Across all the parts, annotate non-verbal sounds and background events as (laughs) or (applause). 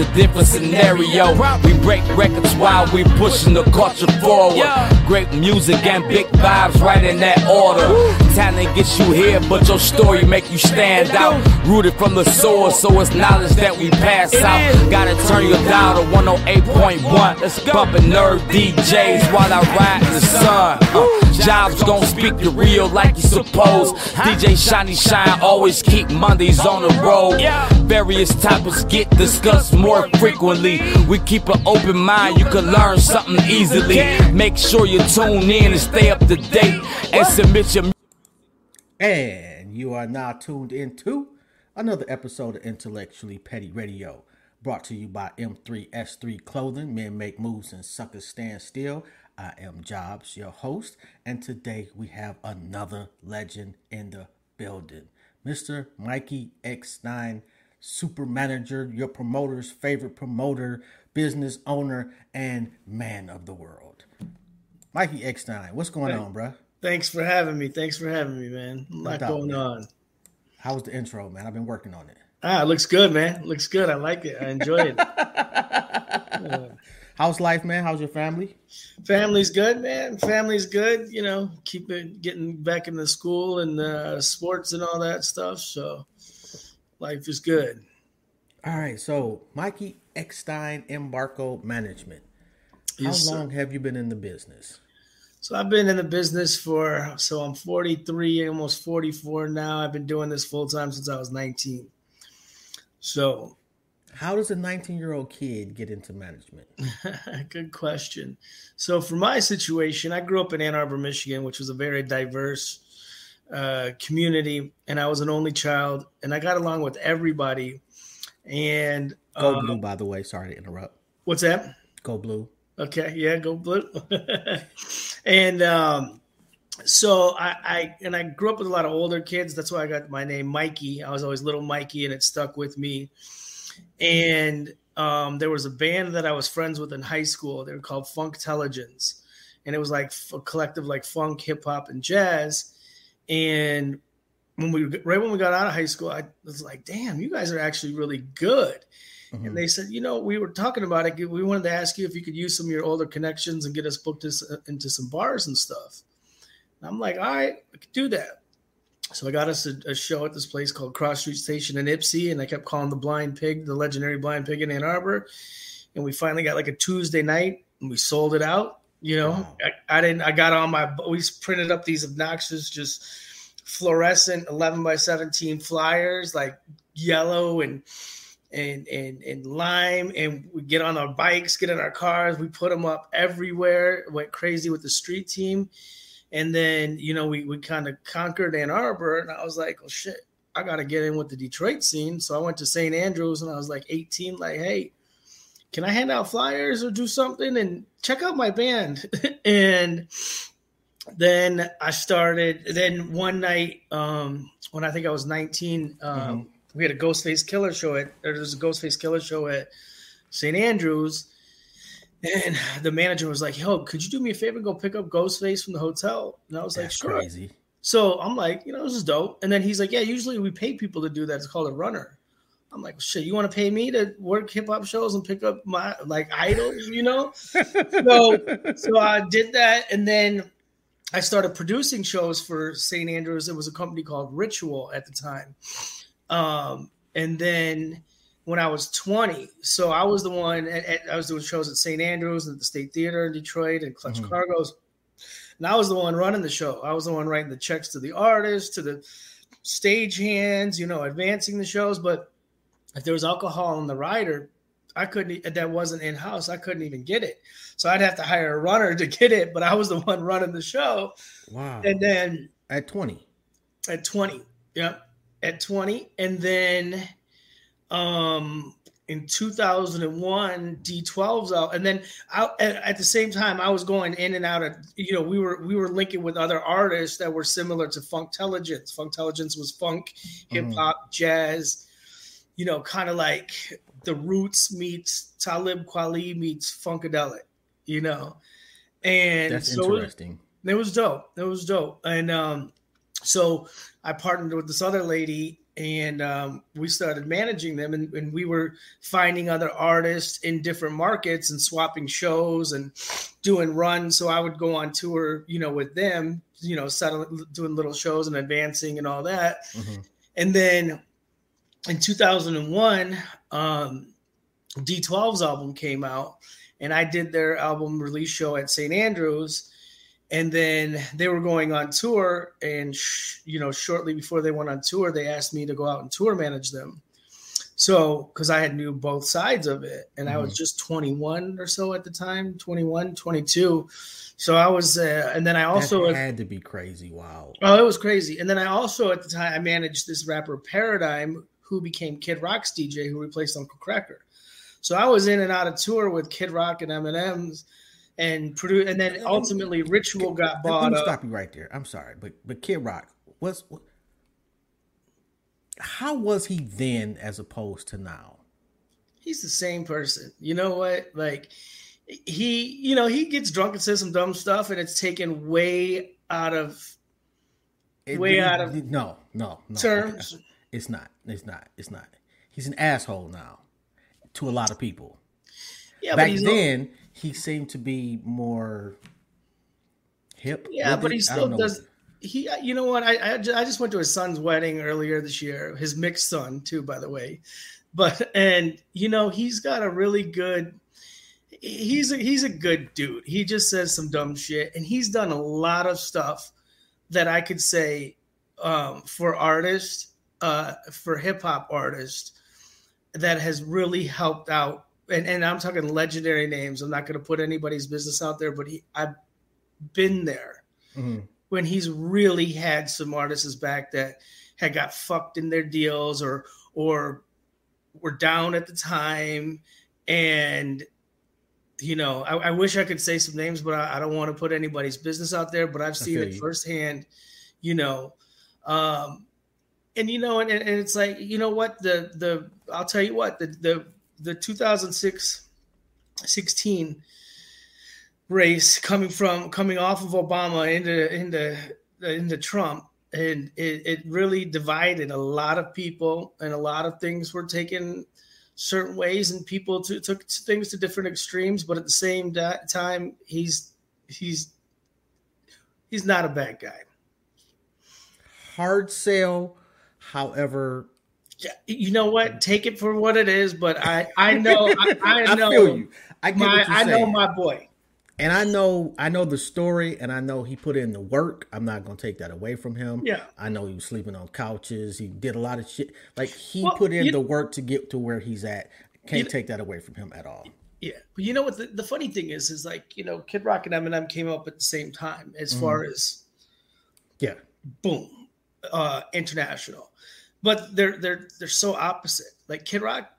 a different scenario. We break records while we pushing the culture forward. Great music and big vibes right in that order. Talent gets you here, but your story make you stand out. Rooted from the source, so it's knowledge that we pass out. Gotta turn your dial to 108.1. Let's bumpin' nerve DJs while I ride in the sun. Uh, jobs gon' speak the real like you suppose. DJ Shiny Shine always keep Mondays on the road. Various topics get discussed more frequently. We keep an open mind, you can learn something easily. Make sure you tune in and stay up to date and submit your And you are now tuned into another episode of Intellectually Petty Radio, brought to you by M3S3 Clothing. Men make moves and suckers stand still. I am Jobs, your host, and today we have another legend in the building. Mr. Mikey Eckstein, super manager, your promoter's favorite promoter, business owner, and man of the world. Mikey Eckstein, what's going on, bruh? Thanks for having me. Thanks for having me, man. A lot going man. on. How was the intro, man? I've been working on it. Ah, it looks good, man. Looks good. I like it. I enjoy it. (laughs) How's life, man? How's your family? family's good, man. Family's good. You know, keep it getting back into school and uh, sports and all that stuff. So life is good. All right, so Mikey Eckstein Embarco Management. How Yes, sir. long have you been in the business? So I've been in the business for so I'm 43, almost 44 now. I've been doing this full time since I was 19. So How does a 19 year old kid get into management? (laughs) Good question. So, for my situation, I grew up in Ann Arbor, Michigan, which was a very diverse uh, community, and I was an only child, and I got along with everybody. And Go uh, blue, by the way. Sorry to interrupt. what's that? Go blue. Okay, yeah, go blue. (laughs) and um, so I, I and I grew up with a lot of older kids. That's why I got my name Mikey. I was always little Mikey, and it stuck with me. And um, there was a band that I was friends with in high school. They were called Funk Intelligence, and it was like a collective like funk, hip hop, and jazz. And when we right when we got out of high school, I was like, "Damn, you guys are actually really good." Mhm. And they said, you know, we were talking about it. We wanted to ask you if you could use some of your older connections and get us booked us into some bars and stuff. And I'm like, all right, I could do that. So I got us a, a show at this place called Cross Street Station in Ypsi, and I kept calling the Blind Pig, the legendary Blind Pig in Ann Arbor. And we finally got like a Tuesday night, and we sold it out. You know, Wow. I, I didn't. I got on my. We printed up these obnoxious, just fluorescent 11 by 17 flyers, like yellow and and and and lime and we get on our bikes get in our cars we put them up everywhere went crazy with the street team. And then you know we, we kind of conquered ann arbor and i was like oh shit i gotta get in with the detroit scene. So i went to st andrews and i was like 18 like hey can i hand out flyers or do something and check out my band? (laughs) And then i started then one night um when i think i was 19 um we had a Ghostface Killah show at or there's a Ghostface Killah show at St. Andrews, and the manager was like, "Yo, could you do me a favor? and Go pick up Ghostface from the hotel." And I was like, "Sure." crazy. So I'm like, you know, this is dope. And then he's like, "Yeah, usually we pay people to do that. It's called a runner." I'm like, "Shit, you want to pay me to work hip hop shows and pick up my like idols, you know?" (laughs) so so I did that, and then I started producing shows for St. Andrews. It was a company called Ritual at the time. Um, and then when I was 20, so I was the one, at, at- I was doing shows at St. Andrews and at the State Theater in Detroit and Clutch Mhm. Cargos. And I was the one running the show. I was the one writing the checks to the artists, to the stage hands, you know, advancing the shows. But if there was alcohol in the rider, I couldn't, that wasn't in house. I couldn't even get it. So I'd have to hire a runner (laughs) to get it, but I was the one running the show. Wow. And then At 20. at 20 yep at 20 and then um in 2001 d12's out and then I, at, at the same time i was going in and out of you know we were we were linking with other artists that were similar to funkelligence funkelligence was funk hip-hop jazz you know kind of like the roots meets talib kweli meets funkadelic you know and That's so it- interesting. it was dope. It was dope. And um, so I partnered with this other lady, and um, we started managing them and, and, we were finding other artists in different markets and swapping shows and doing runs. So i would go on tour you know with them you know settling, doing little shows and advancing and all that. Mm-hmm. and then in 2001 um, d12's album came out and i did their album release show at st andrews and then they were going on tour and sh- you know shortly before they went on tour they asked me to go out and tour manage them so because i had knew both sides of it and mm-hmm. i was mm-hmm. just 21 or so at the time 21 22 so i was uh, and then i also that had to be crazy wow oh it was crazy and then i also at the time i managed this rapper paradime who became kid rock's dj who replaced uncle kracker so i was in and out of tour with kid rock and eminem's and produce, and then ultimately Ritual got bought. Let me stop you right there. I'm sorry, but but Kid Rock was. How was he then as opposed to now? He's the same person. You know what? Like he, you know, he gets drunk and says some dumb stuff, and it's taken way out of it, way it, out of no, no, no terms. It's not. It's not. It's not. He's an asshole now to a lot of people. Yeah, back then he seemed to be more hip. Yeah, but he still does. He, you know what? I, I, I just went to his son's wedding earlier this year. His mixed son, too, by the way. But and you know he's got a really good. He's a he's a good dude. He just says some dumb shit, and he's done a lot of stuff that I could say um, for artists, uh, for hip hop artists, that has really helped out and, and I'm talking legendary names. I'm not going to put anybody's business out there, but he, I've been there mm-hmm. when he's really had some artists back that had got fucked in their deals or or were down at the time, and you know, I, I wish I could say some names, but I, I, don't want to put anybody's business out there. But I've seen it you. firsthand, you know. Um, and you know, and, and it's like, you know what, the the I'll tell you what, the the the 2006 16 race coming from coming off of Obama into into into Trump and it, it really divided a lot of people and a lot of things were taken certain ways and people to, took things to different extremes but at the same time he's he's he's not a bad guy. Hard sale however you know what? Take it for what it is. But I, I know, I, (laughs) I know, I feel you. I, my, I know my boy, and I know, I know the story, and I know he put in the work. I'm not gonna take that away from him. Yeah, I know he was sleeping on couches. He did a lot of shit. Like he well, put in you, the work to get to where he's at. Can't you, take that away from him at all. Yeah, but you know what? The, the, funny thing is, is like you know, Kid Rock and Eminem came up at the same time as mm. far as yeah, boom, uh, international but they're they're they're so opposite. Like Kid Rock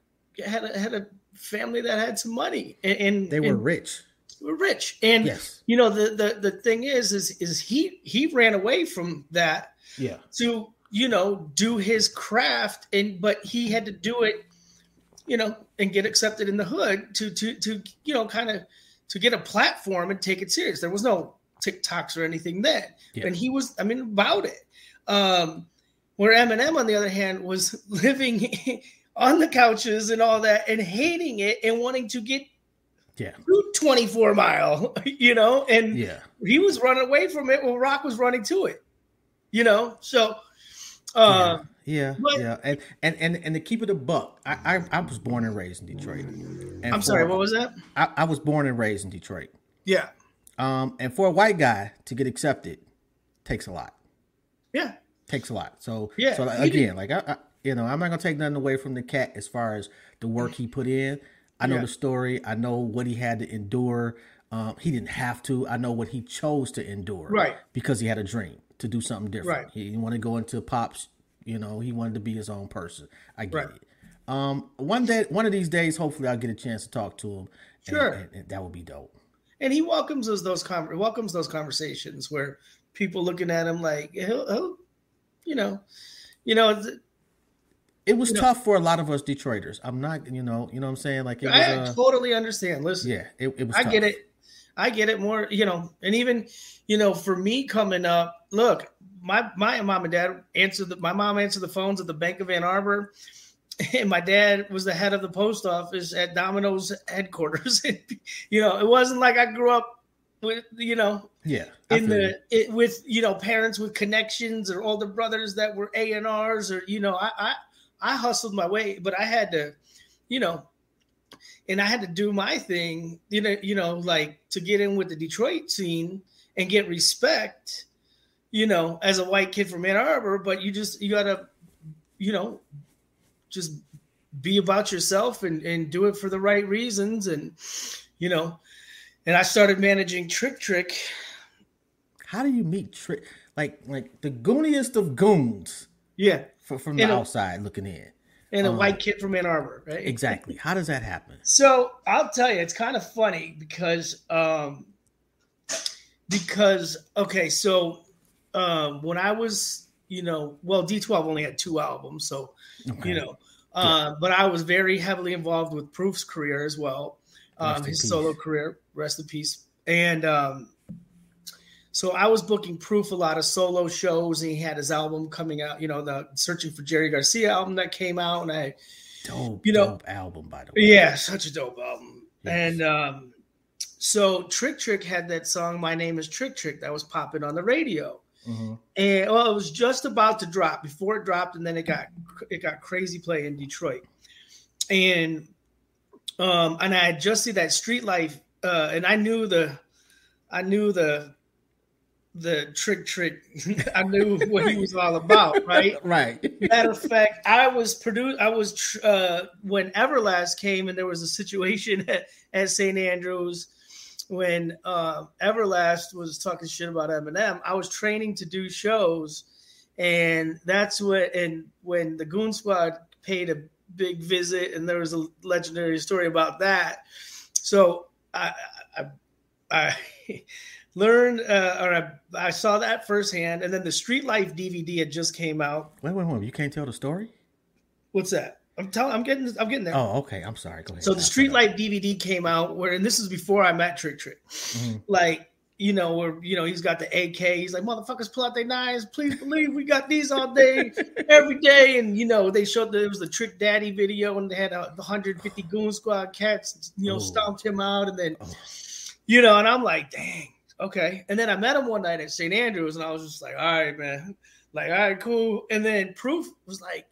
had a, had a family that had some money, and, and they were and rich. Were rich, and yes. you know the, the the thing is, is is he he ran away from that, yeah, to you know do his craft, and but he had to do it, you know, and get accepted in the hood to to to you know kind of to get a platform and take it serious. There was no TikToks or anything then, yeah. and he was, I mean, about it. Um, where Eminem, on the other hand, was (laughs) living (laughs) on the couches and all that and hating it and wanting to get yeah 24 mile, (laughs) you know, and yeah, he was running away from it while Rock was running to it, you know. So uh yeah, yeah, yeah. And, and and and to keep it a buck, I I, I was born and raised in Detroit. And I'm sorry, what was that? I, I was born and raised in Detroit. Yeah. Um, and for a white guy to get accepted takes a lot. Yeah takes a lot. So yeah, so again, like I, I, you know, I'm not gonna take nothing away from the cat as far as the work he put in. I know yeah. the story. I know what he had to endure. Um, he didn't have to. I know what he chose to endure. Right. Because he had a dream to do something different. Right. He didn't want to go into pops. You know, he wanted to be his own person. I get right. it. Um, one day, one of these days, hopefully, I'll get a chance to talk to him. Sure. And, and, and that would be dope. And he welcomes those those con- welcomes those conversations where people looking at him like he'll, he'll you know, you know. It was tough know. for a lot of us Detroiters. I'm not, you know, you know what I'm saying. Like, it was, I uh, totally understand. Listen, yeah, it, it was. I tough. get it. I get it more. You know, and even, you know, for me coming up, look, my my mom and dad answered the, my mom answered the phones at the Bank of Ann Arbor, (laughs) and my dad was the head of the post office at Domino's headquarters. (laughs) you know, it wasn't like I grew up with you know Yeah. I in the it, with you know parents with connections or older brothers that were A and R's or you know I, I I hustled my way, but I had to, you know, and I had to do my thing, you know, you know, like to get in with the Detroit scene and get respect, you know, as a white kid from Ann Arbor. But you just you gotta, you know, just be about yourself and and do it for the right reasons, and you know, and I started managing Trick Trick. How do you meet Trick? Like like the gooniest of goons Yeah, for, from the a- outside looking in. and a Um, white kid from Ann Arbor, right? Exactly. How does that happen? So I'll tell you, it's kind of funny because um because okay, so um when I was, you know, well, D12 only had two albums, so Okay. you know, uh, but I was very heavily involved with Proof's career as well, um, his peace. solo career, rest in peace, and um. So I was booking Proof a lot of solo shows, and he had his album coming out. You know, the Searching for Jerry Garcia album that came out, and I dope, you know- dope album by the way. yeah, such a dope album. Yes. And um, so Trick Trick had that song "My Name Is Trick Trick" that was popping on the radio, Mhm. and well, it was just about to drop before it dropped, and then it got it got crazy play in Detroit, and um, and I had just seen that Street Life, uh, and I knew the, I knew the, the Trick Trick, (laughs) I knew what he was all about, right? (laughs) Right. Matter of fact, I was produced. I was tr- uh, when Everlast came, and there was a situation (laughs) at, at St. Andrews when uh, Everlast was talking shit about Eminem. I was training to do shows, and that's what. And when the Goon Squad paid a big visit, and there was a legendary story about that. So I, I, I learned, uh, or I, I saw that firsthand, and then the Street Life DVD had just came out. Wait, wait, wait. You can't tell the story? What's that? I'm telling. I'm getting. I'm getting there. Oh, okay. I'm sorry. Go ahead. so the Street. Life DVD came out, where and this is before I met Trick Trick. Mhm. Like you know, where you know he's got the AK. He's like, motherfuckers, pull out their knives. Please believe we got these all day, (laughs) every day. And you know, they showed that it was the Trick Daddy video, and they had a, the 150 (sighs) Goon Squad cats. You know, Ooh. stomped him out, and then Oh. you know, and I'm like, dang, okay. And then I met him one night at St. Andrews, and I was just like, all right, man, like, all right, cool. And then Proof was like,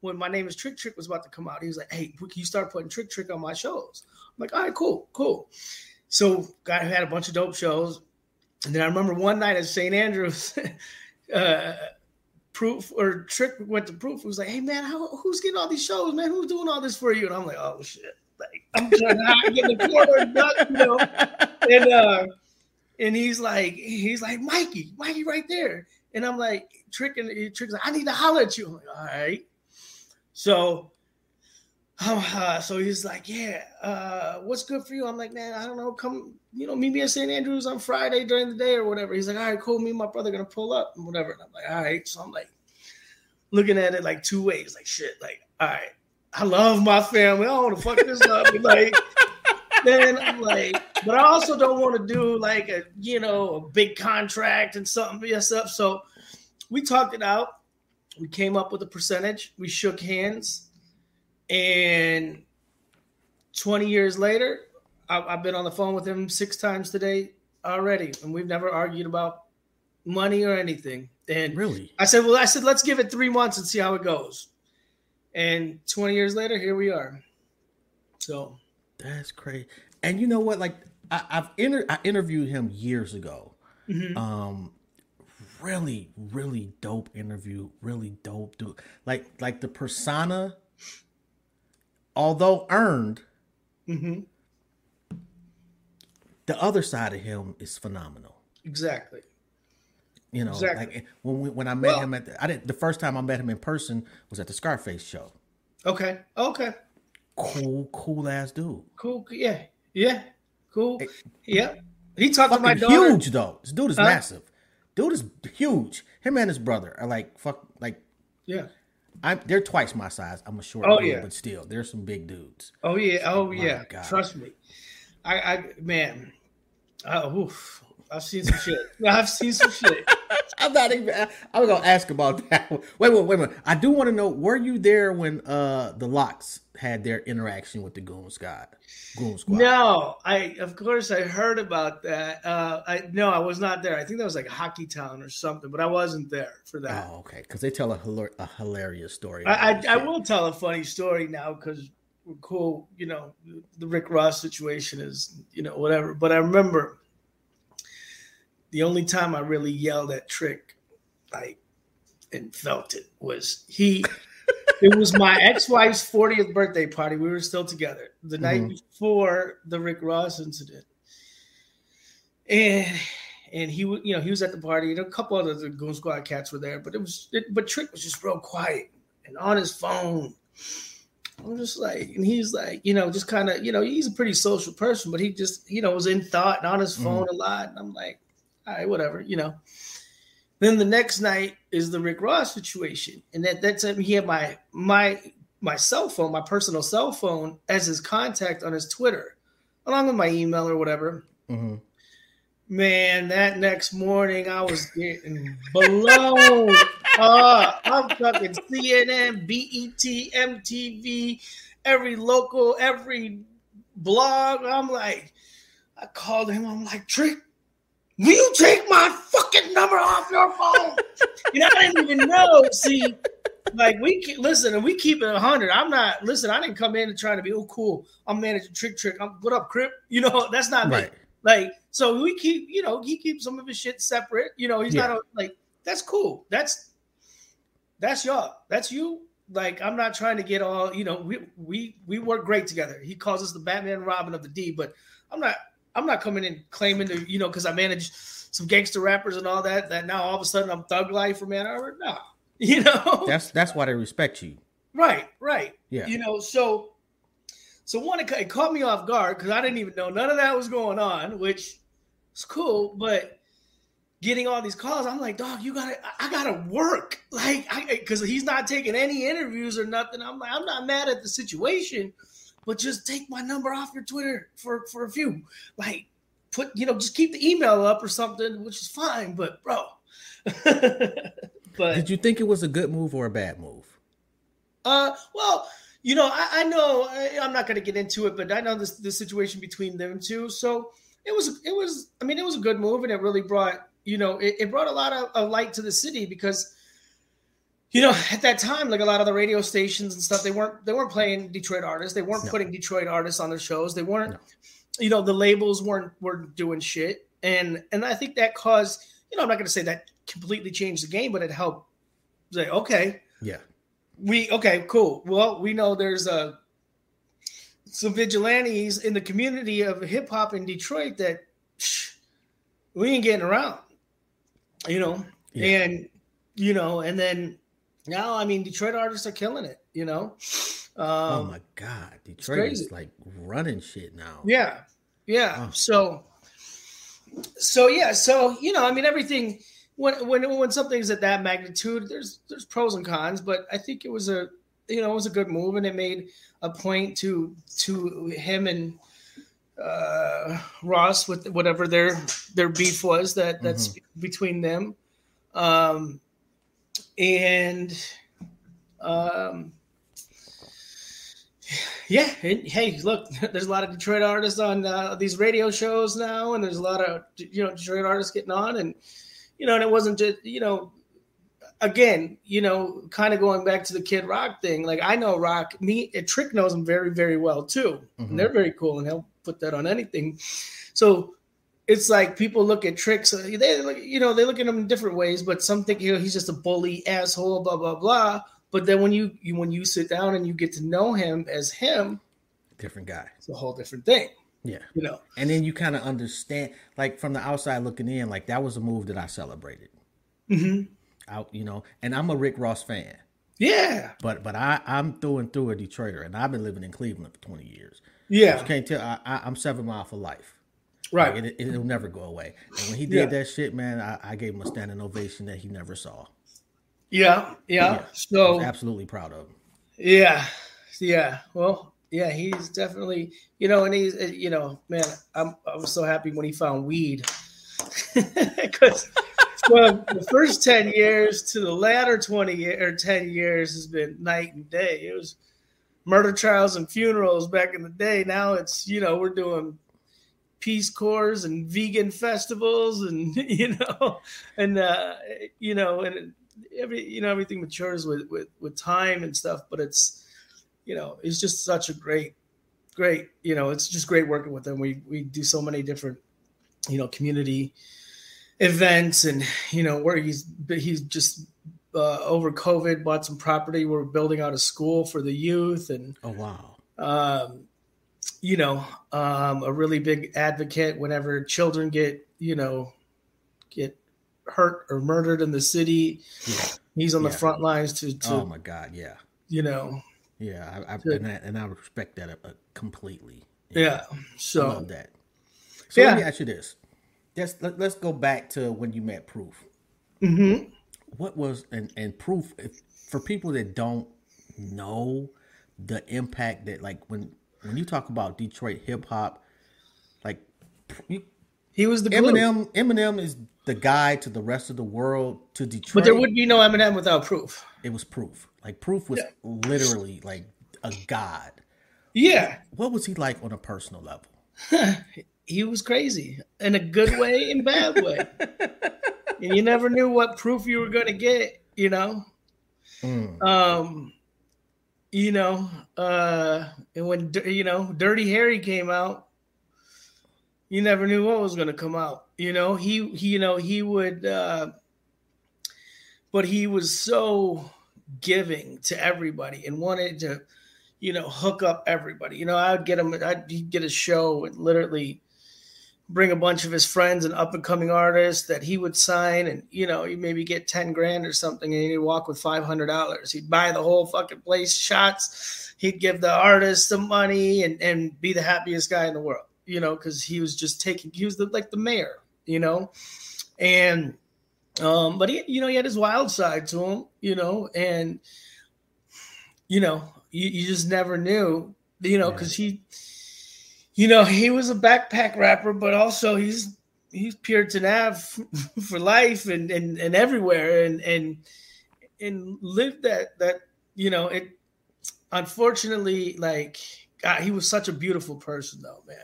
when my name is Trick Trick was about to come out, he was like, hey, can you start putting Trick Trick on my shows? I'm like, all right, cool, cool. So got had a bunch of dope shows. And then I remember one night at St. Andrews, (laughs) uh, Proof or Trick went to Proof. was like, "Hey man, how, who's getting all these shows, man? Who's doing all this for you?" And I'm like, "Oh shit!" Like I'm trying to get the corner, duck, you know. And uh, and he's like, he's like, Mikey, Mikey, right there. And I'm like, tricking, Trick's like, I need to holler at you. I'm like, all right. So, uh, so he's like, yeah, uh, what's good for you? I'm like, man, I don't know. Come, you know, meet me at St. Andrews on Friday during the day or whatever. He's like, all right, cool. Me and my brother gonna pull up and whatever. And I'm like, all right. So I'm like, looking at it like two ways, like shit, like, all right, I love my family. I don't want to fuck this up. Like, then I'm like, but I also don't want to do like a, you know, a big contract and something mess up. So we talked it out. We came up with a percentage. We shook hands. And 20 years later, I- I've been on the phone with him six times today already. And we've never argued about money or anything. And Really? I said, well, I said, let's give it three months and see how it goes. And 20 years later, here we are. So, That's crazy. And you know what? Like I, I've inter- I interviewed him years ago. mhm. Um, really, really dope interview. Really dope dude. Like like the persona, although earned, Mhm. the other side of him is phenomenal. exactly. You know, Exactly. like when we, when I met Well- him at the, I didn't the first time I met him in person was at the Scarface show. Okay. Okay. Cool, cool ass dude. Cool. Yeah. Yeah. Cool. Yeah. He talked to my daughter. huge though. This dude is Huh? massive. Dude is huge. Him and his brother are like fuck like Yeah. I'm they're twice my size. I'm a short Oh, dude, yeah. but still, there's some big dudes. Oh yeah. Oh My yeah. God. Trust me. I, I man. Uh, oof. I've seen some shit. I've seen some shit. (laughs) I'm not even. I was gonna ask about (laughs) that. Wait, wait, wait a minute. I do want to know. Were you there when uh the locks had their interaction with the Goon Squad? Goon Squad. No, I of course I heard about that. Uh, I no, I was not there. I think that was like Hockey Town or something, but I wasn't there for that. Oh, okay. Because they tell a, hilar- a hilarious story. I, I, I will tell a funny story now because we're cool. You know, the Rick Ross situation is you know whatever. But I remember the only time I really yelled at Trick, like, and felt it was he. (laughs) it was my ex-wife's 40th birthday party. We were still together the night Mhm. before the Rick Ross incident, and and he was you know he was at the party. And a couple other the Goon Squad cats were there, but it was it, but Trick was just real quiet and on his phone. I'm just like, and he's like, you know, just kind of, you know, he's a pretty social person, but he just, you know, was in thought and on his phone a lot. And I'm like, all right, whatever, you know. Then the next night is the Rick Ross situation, and at that that's he had my my my cell phone, my personal cell phone, as his contact on his Twitter, along with my email or whatever. Mhm. Man, that next morning I was getting blown (laughs) up. I'm fucking CNN, BET, MTV, every local, every blog. I'm like, I called him. I'm like, Trick, will you take my fucking number off your phone? you know, I didn't even know. See, like we keep, listen, and we keep it hundred. I'm not listen. I didn't come in and try to be oh cool. I'm managing Trick Trick. I'm what up, Crip? You know, (laughs) that's not me. Right. Like, so we keep, you know, he keeps some of his shit separate. You know, he's Yeah. not a, like that's cool. That's that's y'all. That's you. Like, I'm not trying to get all, you know, we we we work great together. He calls us the Batman Robin of the D, but I'm not I'm not coming in claiming to, you know, because I manage some gangster rappers and all that, that now all of a sudden I'm thug life from Ann Arbor. No. You know? That's that's why they respect you. Right, right. Yeah. You know, so so one, it, it caught me off guard because I didn't even know none of that was going on, which is cool. But getting all these calls, I'm like, dog, you gotta, I- I gotta work, like, I because he's not taking any interviews or nothing. I'm like, I'm not mad at the situation, but just take my number off your Twitter for for a few, like, put, you know, just keep the email up or something, which is fine. But bro, (laughs) but Did you think it was a good move or a bad move? Uh, well, you know, I, I know I, I'm not going to get into it, but I know this the situation between them two. So it was, it was. I mean, it was a good move, and it really brought, you know, it, it brought a lot of, of light to the city because, you know, at that time, like a lot of the radio stations and stuff, they weren't they weren't playing Detroit artists. They weren't No. putting Detroit artists on their shows. They weren't, No. you know, the labels weren't weren't doing shit, and and I think that caused, you know, I'm not going to say that completely changed the game, but it helped. Say, okay, Yeah. we okay, cool. Well, we know there's a some vigilantes in the community of hip hop in Detroit that psh, (sniffs) we ain't getting around, you know, Yeah. and you know, and then now I mean Detroit artists are killing it, you know. Um, oh my God, Detroit is like running shit now. Yeah, yeah. Oh. So, so yeah, so you know, I mean, everything when when when something's at that magnitude, there's there's pros and cons, but I think it was a you know it was a good move, and it made a point to to him and uh, Ross with whatever their their beef was that that's between them, um, and um, yeah, and hey, look, (laughs) there's a lot of Detroit artists on uh, these radio shows now, and there's a lot of you know Detroit artists getting on, and you know, and it wasn't just you know, again, you know, kind of going back to the Kid Rock thing. Like I know Rock, me, and Trick knows him very, very well too. Mhm. And they're very cool, and he'll put that on anything. So it's like people look at Tricks, uh, they look, you know, they look at him in different ways, but some think you know, he's just a bully asshole, blah blah blah. But then when you, you when you sit down and you get to know him as him, Different guy. it's a whole different thing, Yeah. you know. And then you kind of understand, like from the outside looking in, like that was a move that I celebrated. hmm Out, you know, and I'm a Rick Ross fan, Yeah, but but I I'm through and through a Detroiter, and I've been living in Cleveland for 20 years. yeah, You can't tell. I, I, I'm seven mile for life. Right. Like, it, it'll never go away. And when he did Yeah. that shit, man, I, I gave him a standing ovation that he never saw. Yeah, yeah. Yeah. So absolutely proud of him. yeah, yeah. Well, yeah, he's definitely you know, and he's uh, you know, man, I'm I was so happy when he found weed (laughs) because from the first 10 years to the latter 20 year, or 10 years has been night and day. It was murder trials and funerals back in the day. Now it's, you know, we're doing peace corps and vegan festivals and, (laughs) you know, and, uh, you know, and every, you know, everything matures with, with, with time and stuff, but it's, you know, it's just such a great, great, you know, it's just great working with them. We, we do so many different, you know, community events and, you know, where he's, he's just uh, over COVID bought some property. We're building out a school for the youth and, Oh wow. um, you know, um, a really big advocate whenever children get, you know, get hurt or murdered in the city. Yeah. He's on the front lines to, to Oh my God. Yeah. you know, Yeah. I, I To- and, I and I respect that uh, completely. yeah. I So love that. So let me ask you this. Let's let, let's go back to when you met Proof. mhm. What was and and Proof if, for people that don't know the impact that like when when you talk about Detroit hip hop, like you, he was the glue. Eminem Eminem is the guy to the rest of the world to Detroit. But there would be no Eminem without proof. it was Proof. Like Proof was literally like a god. Yeah. What was he like on a personal level? (laughs) He was crazy in a good way and bad way. (laughs) and you never knew what proof you were going to get, you know? Mm. Um, you know, uh, and when, you know, Dirty Harry came out, you never knew what was going to come out. You know, he, he, you know, he would, uh, but he was so giving to everybody and wanted to, you know, hook up everybody. You know, I'd get him, I'd he'd get a show and literally bring a bunch of his friends and up and coming artists that he would sign and, you know, he maybe get 10 grand or something and he'd walk with $500. He'd buy the whole fucking place shots. He'd give the artist some money and, and be the happiest guy in the world, you know, cause he was just taking, he was the, like the mayor, you know, and, um, but he, you know, he had his wild side to him, you know, and, you know, you, you just never knew, you know, because he, you know, he was a backpack rapper, but also he's he's Puritan Ave (laughs) for life and and, and everywhere, and and and lived that that you know it. Unfortunately, like God, he was such a beautiful person, though, man,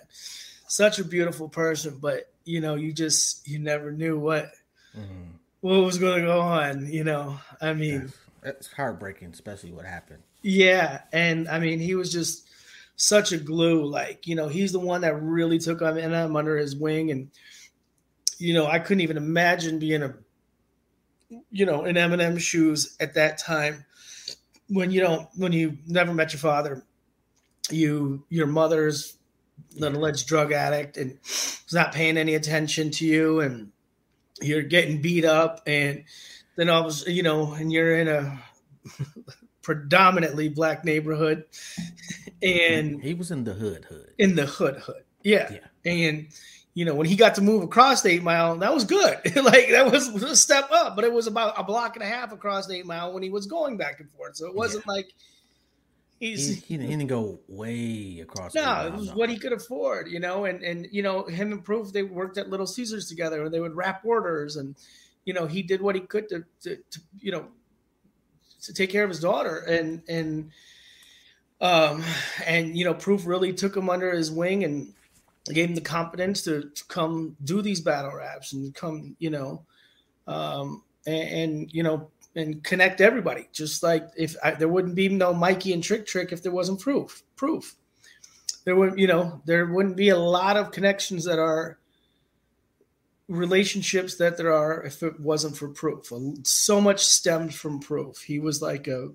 such a beautiful person. But you know, you just you never knew what Mhm. what was going to go on. You know, I mean. it's heartbreaking, especially what happened. Yeah, and I mean, he was just such a glue. Like, you know, he's the one that really took Eminem under his wing, and you know, I couldn't even imagine being a, you know, in Eminem's shoes at that time when you don't, when you never met your father, you, your mother's an alleged drug addict and is not paying any attention to you, and you're getting beat up, and then all of a you know, and you're in a predominantly black neighborhood and he was in the hood, hood. in the hood hood yeah. Yeah. and you know when he got to move across the eight mile that was good (laughs) like that was a step up but it was about a block and a half across the eight mile when he was going back and forth so it wasn't like He, he's he, didn't- he didn't go way across. no, it was no. what he could afford, you know, and and you know, him and Proof they worked at Little Caesars together and they would wrap orders and you know, he did what he could to, to, to you know to take care of his daughter and and um and you know, Proof really took him under his wing and gave him the confidence to, to come do these battle raps and come, you know, um and, and you know and connect everybody. Just like if I, there wouldn't be no Mikey and Trick Trick if there wasn't proof. Proof. There wouldn't you know, there wouldn't be a lot of connections that are relationships that there are if it wasn't for proof. So much stemmed from proof. He was like a,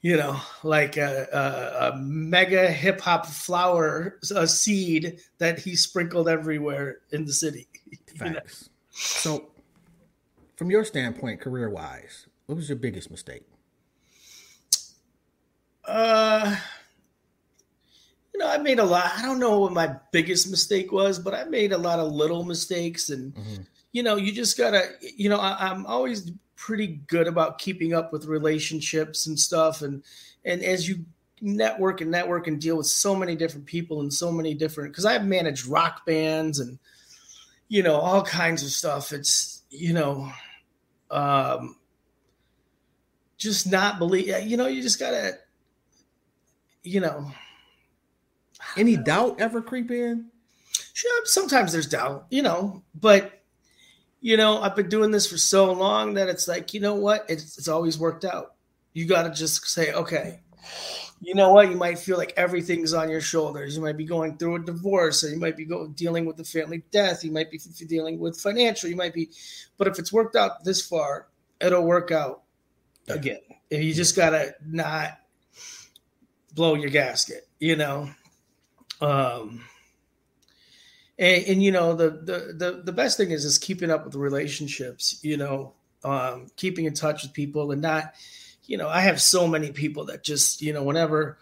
you know, like a, a, a mega hip hop flower, a seed that he sprinkled everywhere in the city. (laughs) You know? Facts. So, from your standpoint, career wise, what was your biggest mistake? Uh, you know, I made a lot. I don't know what my biggest mistake was, but I made a lot of little mistakes, and Mhm. you know, you just gotta. You know, I, I'm always pretty good about keeping up with relationships and stuff, and and as you network and network and deal with so many different people and so many different because I've managed rock bands and you know, all kinds of stuff. It's, you know, um, just not believe, you know, you just gotta, you know. Any doubt ever creep in? Sure, sometimes there's doubt, you know, but you know, I've been doing this for so long that it's like, you know what? It's, it's always worked out. You got to just say, okay, you know what? You might feel like everything's on your shoulders. You might be going through a divorce, or you might be go, dealing with the family death. You might be dealing with financial. You might be, but if it's worked out this far, it'll work out again. And you just gotta not blow your gasket, you know. Um, and, and you know the, the the the best thing is is keeping up with relationships you know um keeping in touch with people and not you know i have so many people that just you know whenever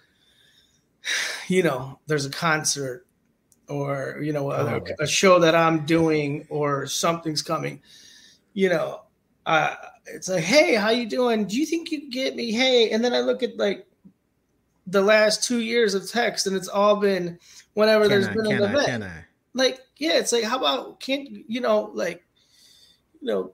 (sighs) you know there's a concert or you know a, Oh. a show that i'm doing or something's coming you know uh it's like hey how you doing do you think you can get me hey and then i look at like the last two years of text and it's all been whenever Can there's I, been can an I, event. can I? like yeah it's like how about can't you know like you know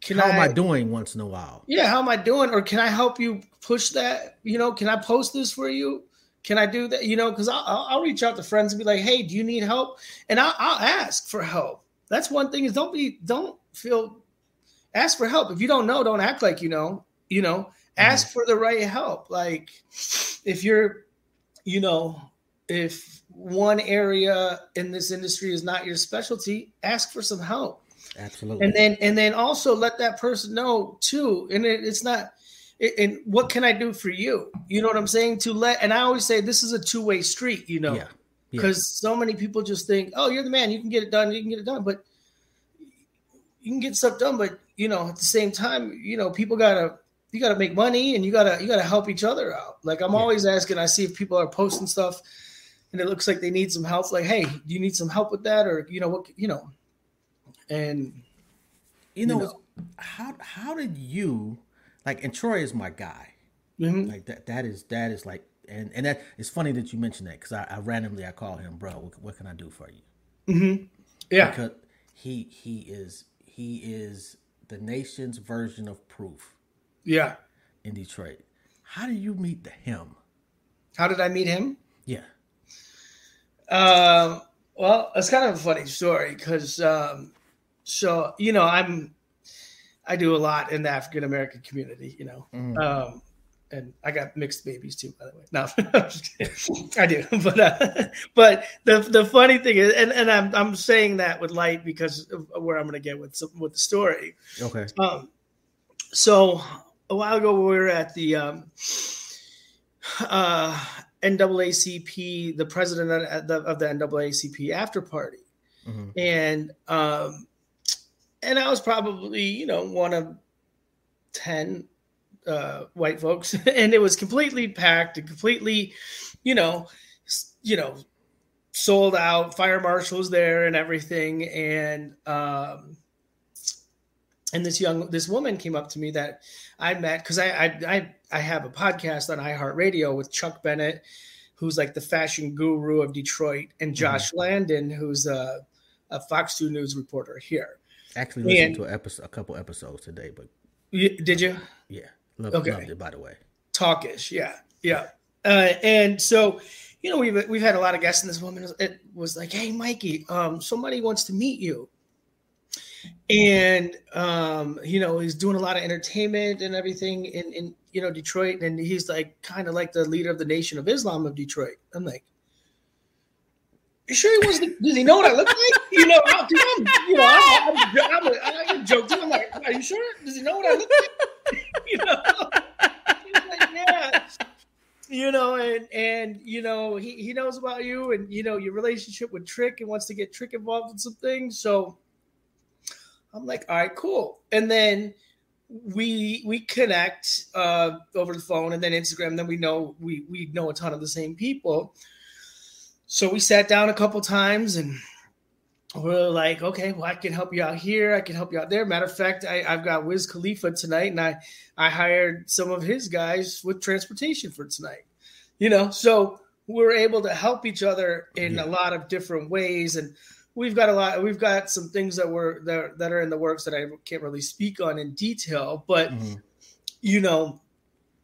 can How I, am I doing once in a while? yeah how am i doing? Or can i help you push that? You know can i post this for you? Can i do that? You know because I'll, I'll I'll reach out to friends and be like hey do you need help? And I'll, I'll ask for help. That's one thing is don't be don't feel ask for help. If you don't know don't act like you know you know Mm-hmm. ask for the right help like if you're you know if one area in this industry is not your specialty ask for some help Absolutely. and then and then also let that person know too and it, it's not it- and what can i do for you you know what i'm saying to let and i always say this is a two-way street you know yeah. Yeah. because so many people just think oh you're the man you can get it done you can get it done but you can get stuff done but you know at the same time you know people gotta you gotta make money and you gotta you gotta help each other out like i'm Yeah. always asking i see if people are posting stuff and it looks like they need some help like hey do you need some help with that or you know what you know and you know, know. how how did you like? And Troy is my guy. mhm. Like that. That is that is like. And and that it's funny that you mentioned that because I, I randomly I call him, bro. What, what can I do for you? Mm-hmm. yeah Because he he is he is the nation's version of proof yeah in Detroit. How did you meet the him? how did i meet him Yeah. Um, well, it's kind of a funny story because, um, so you know, I'm I do a lot in the African American community, you know, Mhm. um, and I got mixed babies too, by the way. No, (laughs) I'm just kidding. I do, (laughs) but uh, but the the funny thing is, and, and I'm I'm saying that with light because of where I'm going to get with some, with the story. Okay. Um, so a while ago, we were at the um, uh, NAACP, the president of the, of the NAACP after party, hmm and um, and I was probably you know one of ten uh, white folks, (laughs) and it was completely packed and completely, you know, you know, sold out. Fire marshals there and everything, and um, and this young this woman came up to me that I met because I, I I I have a podcast on iHeartRadio with Chuck Bennett, who's like the fashion guru of Detroit, and Josh Landon, who's a, a Fox Two News reporter here. Actually, listened to a, episode, a couple episodes today, but You, did you? yeah, loved, Okay. loved it. By the way. talkish yeah yeah uh, and so you know we've we've had a lot of guests and this woman was- it was like hey mikey um somebody wants to meet you and um you know he's doing a lot of entertainment and everything in in you know detroit and he's like kind of like the leader of the nation of islam of detroit i'm like you sure he wasn't? Does he know what I look like? You know, I'm, you know, I'm, I'm, I'm, I'm, I'm joking. I'm like, are you sure? Does he know what I look like? (laughs) you know, like, yeah. You know, and and you know, he, he knows about you and you know your relationship with Trick and wants to get Trick involved in some things. So I'm like, all right, cool. And then we we connect uh over the phone and then Instagram. Then we know we we know a ton of the same people. So we sat down a couple times and we're like, okay, well, I can help you out here. I can help you out there. Matter of fact, I, I've got Wiz Khalifa tonight, and I I hired some of his guys with transportation for tonight. You know, so we're able to help each other in Yeah. a lot of different ways. And we've got a lot. We've got some things that were that, that are in the works that I can't really speak on in detail, but mm-hmm. you know,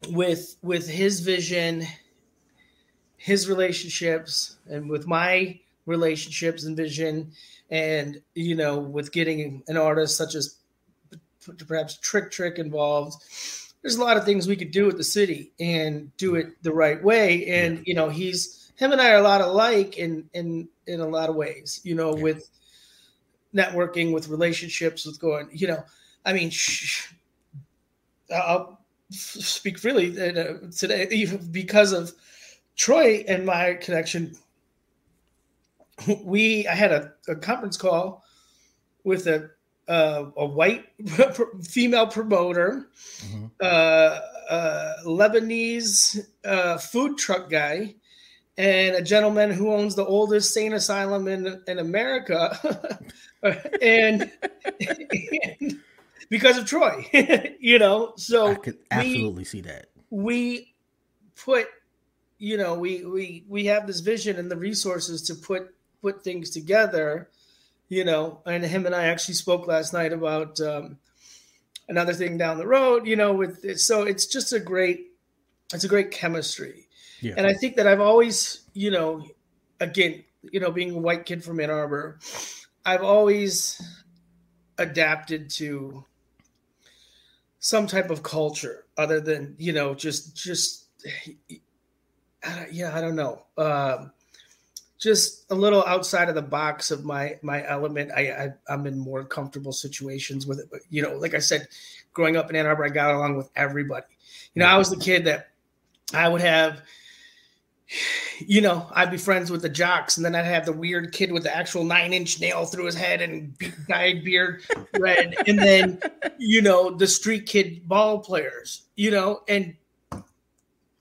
with with his vision, his relationships, and with my relationships and vision, and you know, with getting an artist such as perhaps Trick Trick involved. There's a lot of things we could do with the city and do it the right way. And you know, he's him and I are a lot alike in in in a lot of ways. You know, yeah. with networking, with relationships, with going. You know, I mean, shh, I'll speak freely uh, today (laughs) because of Troy and my connection. We I had a, a conference call with a uh, a white (laughs) female promoter, mm-hmm. uh, uh, Lebanese uh, food truck guy, and a gentleman who owns the oldest sane asylum in in America, (laughs) and, and, because of Troy, (laughs) you know. So I could absolutely we, see that. We put, you know, we we we have this vision and the resources to put put things together, you know. And him and I actually spoke last night about um, another thing down the road, you know. With so it's just a great, it's a great chemistry yeah. And I think that I've always, you know, again, you know, being a white kid from Ann Arbor, I've always adapted to some type of culture other than, you know, just, just, yeah, I don't know. Um, just a little outside of the box of my my element. I, I am in more comfortable situations with it, but you know, like I said, growing up in Ann Arbor, I got along with everybody. You know, I was the kid that I would have (sighs) you know, I'd be friends with the jocks, and then I'd have the weird kid with the actual nine inch nail through his head and (laughs) dyed beard red, and then you know the street kid ball players, you know, and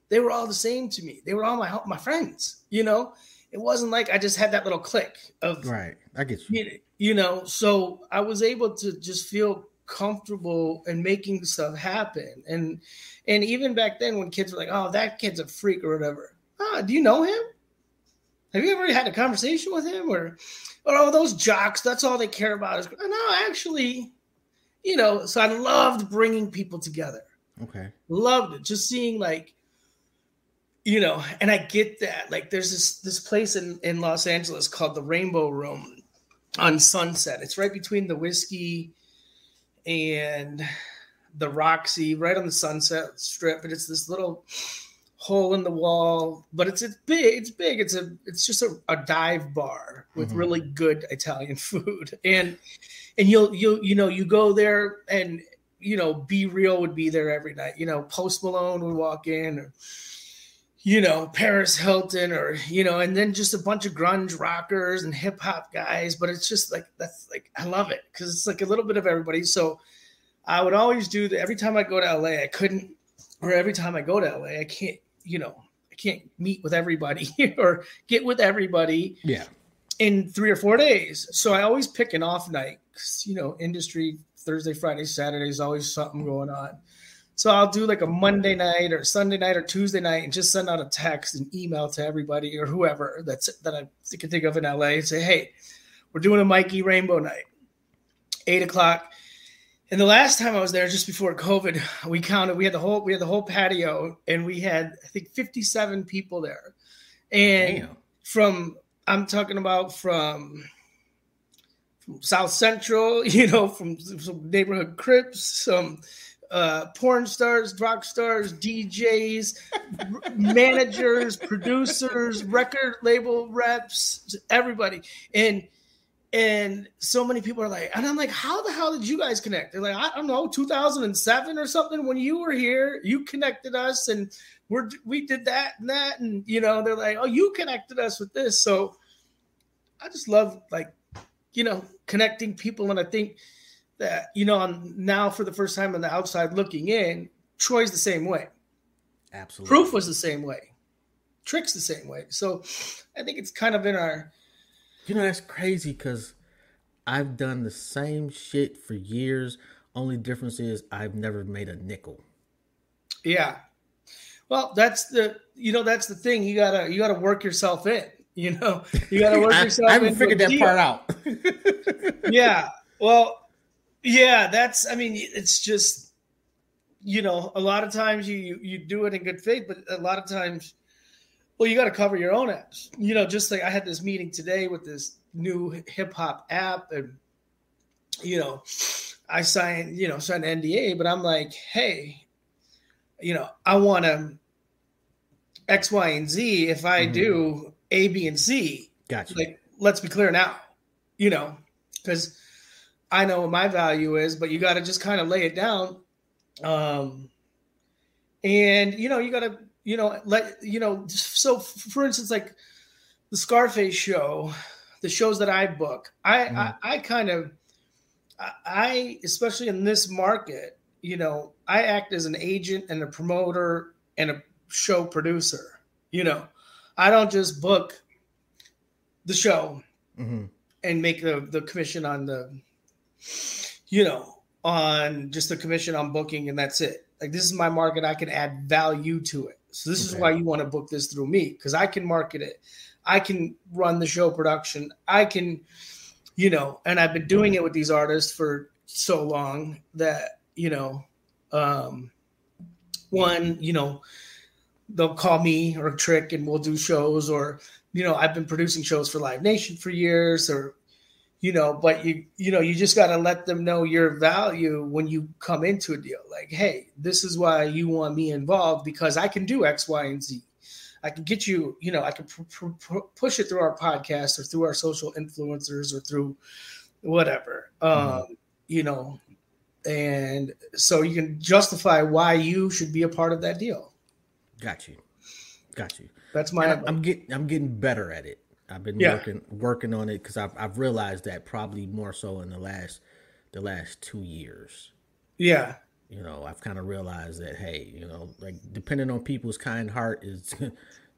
they were all the same to me. They were all my my friends, you know. It wasn't like I just had that little click of right. I get you. You know, so I was able to just feel comfortable and making stuff happen, and and even back then when kids were like, "Oh, that kid's a freak" or whatever oh, do you know him? Have you ever had a conversation with him? Or, or oh, those jocks, that's all they care about is no, actually, you know, so I loved bringing people together. Okay. Loved it. Just seeing like, you know, and I get that. Like there's this this place in, in Los Angeles called the Rainbow Room on Sunset. It's right between the Whisky and the Roxy, right on the Sunset Strip. And it's this little hole in the wall, but it's it's big. It's big. It's a it's just a, a dive bar with mm-hmm. really good Italian (laughs) food, and and you'll you'll you know you go there and you know B-Real would be there every night. You know Post Malone would walk in. Or, you know Paris Hilton, or you know, and then just a bunch of grunge rockers and hip hop guys. But it's just like that's like I love it because it's like a little bit of everybody. So I would always do that every time I go to LA. I couldn't, or every time I go to LA, I can't you know, I can't meet with everybody (laughs) or get with everybody. Yeah. In three or four days. So I always pick an off night you know, industry Thursday, Friday, Saturday is always something going on. So I'll do like a Monday night or Sunday night or Tuesday night and just send out a text and email to everybody or whoever that's that I can think of in LA and say, hey, we're doing a Mikey Rainbow night, eight o'clock. And the last time I was there, just before COVID, we counted. We had the whole we had the whole patio, and we had I think fifty seven people there. And Damn. from I'm talking about from from South Central, (laughs) you know, from some neighborhood Crips, some uh, porn stars, rock stars, DJs, (laughs) managers, producers, record label reps, everybody, and and so many people are like, and I'm like, how the hell did you guys connect? They're like, I don't know, 2007 or something. When you were here, you connected us, and we're we did that and that, and you know, they're like, oh, you connected us with this. So I just love like, you know, connecting people, and I think that you know, I'm now for the first time on the outside looking in, Troy's the same way. Absolutely. Proof was the same way. Trick's the same way. So I think it's kind of in our you know, that's crazy because I've done the same shit for years. Only difference is I've never made a nickel. Yeah. Well, that's the you know that's the thing. You gotta you gotta work yourself in. (laughs) You know, you got to work yourself. I, I haven't figured that deal. part out. (laughs) yeah. Well, yeah, that's. I mean, it's just, you know, a lot of times you, you do it in good faith, but a lot of times, well, you got to cover your own apps. You know, just like I had this meeting today with this new hip hop app, and you know, I signed, you know, signed NDA, but I'm like, hey, you know, I want to X, Y, and Z. If I mm-hmm. do A, B, and C, gotcha. Like, let's be clear now, you know, because I know what my value is, but you got to just kind of lay it down. Um, and you know, you got to, you know, let you know. So, for instance, like the Scarface show, the shows that I book, I, mm. I, I kind of, I, especially in this market, you know, I act as an agent and a promoter and a show producer. You know, I don't just book the show mm-hmm. and make the, the commission on the, you know, on just the commission on booking and that's it. Like this is my market. I can add value to it. So this okay. is why you want to book this through me because I can market it. I can run the show production. I can, you know, and I've been doing it with these artists for so long that, you know, um, one, you know, they'll call me or Trick and we'll do shows or you know I've been producing shows for Live Nation for years or you know but you you know you just got to let them know your value when you come into a deal like hey this is why you want me involved because I can do X Y and Z I can get you you know I can pr- pr- push it through our podcast or through our social influencers or through whatever mm-hmm. um you know and so you can justify why you should be a part of that deal Got you. Got you. That's my. I'm, I'm getting. I'm getting better at it. I've been yeah. working working on it because I've I've realized that probably more so in the last the last two years. Yeah. You know, I've kind of realized that hey, you know, like depending on people's kind heart is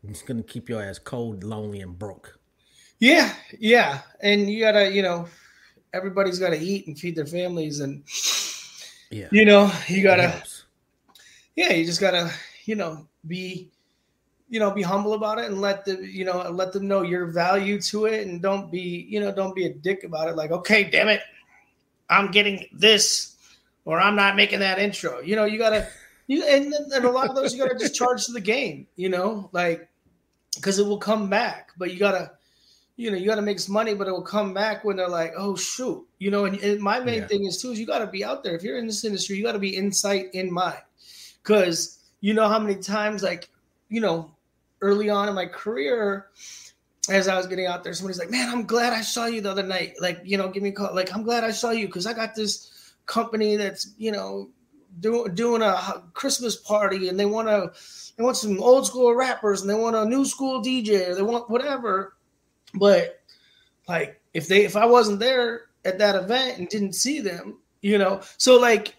it's gonna keep your ass cold, lonely, and broke. Yeah, yeah, and you gotta, you know, everybody's got to eat and feed their families, and yeah, you know, you gotta, yeah, you just gotta, you know, be you know be humble about it and let the you know let them know your value to it and don't be you know don't be a dick about it. Like okay damn it. I'm getting this or i'm not making that intro. You know you gotta you and, and a lot of those you gotta just charge to the game you know like because it will come back. But you gotta you know you gotta make some money but it will come back when they're like oh shoot. You know and, and my main yeah. thing is too is you gotta be out there. If you're in this industry you gotta be insight in mind. Because you know how many times like you know early on in my career as I was getting out there, somebody's like, "Man, I'm glad I saw you the other night." Like, you know, give me a call. Like, I'm glad I saw you because I got this company that's you know doing doing a Christmas party, and they want to they want some old school rappers, and they want a new school DJ, or they want whatever. But like, if they if I wasn't there at that event and didn't see them, you know, so like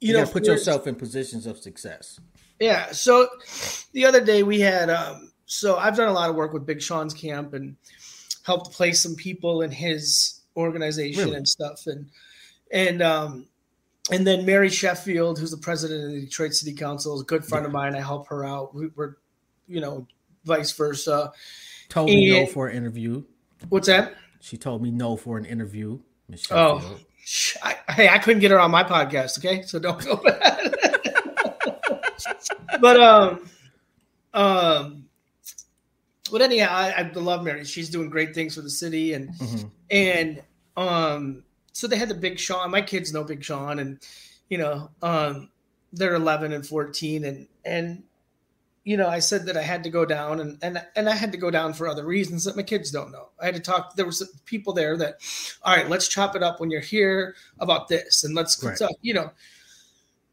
you, you know, put yourself in positions of success. Yeah. So the other day we had, um, so I've done a lot of work with Big Sean's camp and helped place some people in his organization really? and stuff. And, and, um, and then Mary Sheffield, who's the president of the Detroit City Council, is a good friend yeah. of mine. I help her out. We, are you know, vice versa. Told and, me no for an interview. What's that? She told me no for an interview. Oh, I, hey, I couldn't get her on my podcast. Okay, so don't go bad. But um, um, but anyhow, I, I love Mary. She's doing great things for the city, and mm-hmm. and um, so they had the Big Sean. My kids know Big Sean, and you know, um, they're 11 and 14, and and you know, I said that I had to go down and, and, and I had to go down for other reasons that my kids don't know. I had to talk. There was people there that, all right, let's chop it up when you're here about this. And let's, right. talk, you know,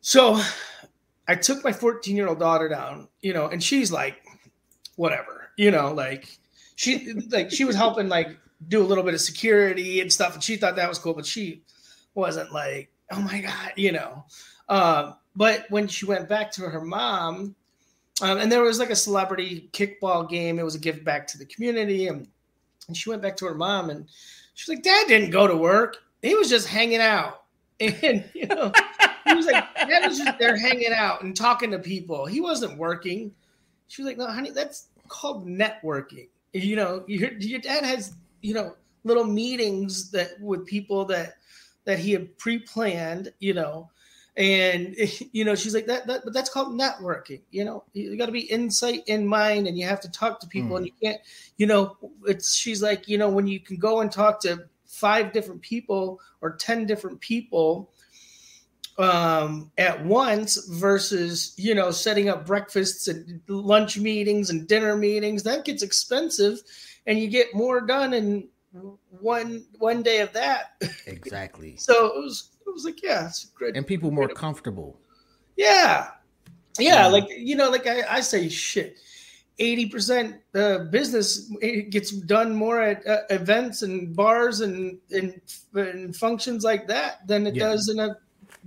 so I took my 14 year old daughter down, you know, and she's like, whatever, you know, like she, like she was helping like do a little bit of security and stuff. And she thought that was cool, but she wasn't like, oh my God, you know, um, but when she went back to her mom, um, and there was like a celebrity kickball game. It was a gift back to the community. And, and she went back to her mom and she was like, Dad didn't go to work. He was just hanging out. (laughs) And, you know, like, Dad was just there hanging out and talking to people. He wasn't working. She was like, No, honey, that's called networking. you know, your your dad has you know little meetings that with people that that he had pre-planned, you know, and (laughs) you know she's like that, that but that's called networking you know you got to be insight in mind and you have to talk to people mm. and you can't you know it's she's like you know when you can go and talk to five different people or 10 different people um, at once versus you know setting up breakfasts and lunch meetings and dinner meetings. That gets expensive and you get more done in one one day of that. Exactly. (laughs) So it was it was like yeah it's great and people more comfortable. Yeah. Yeah like you know like i, I say shit 80% uh, business gets done more at uh, events and bars and, and, and functions like that than it yeah. does in a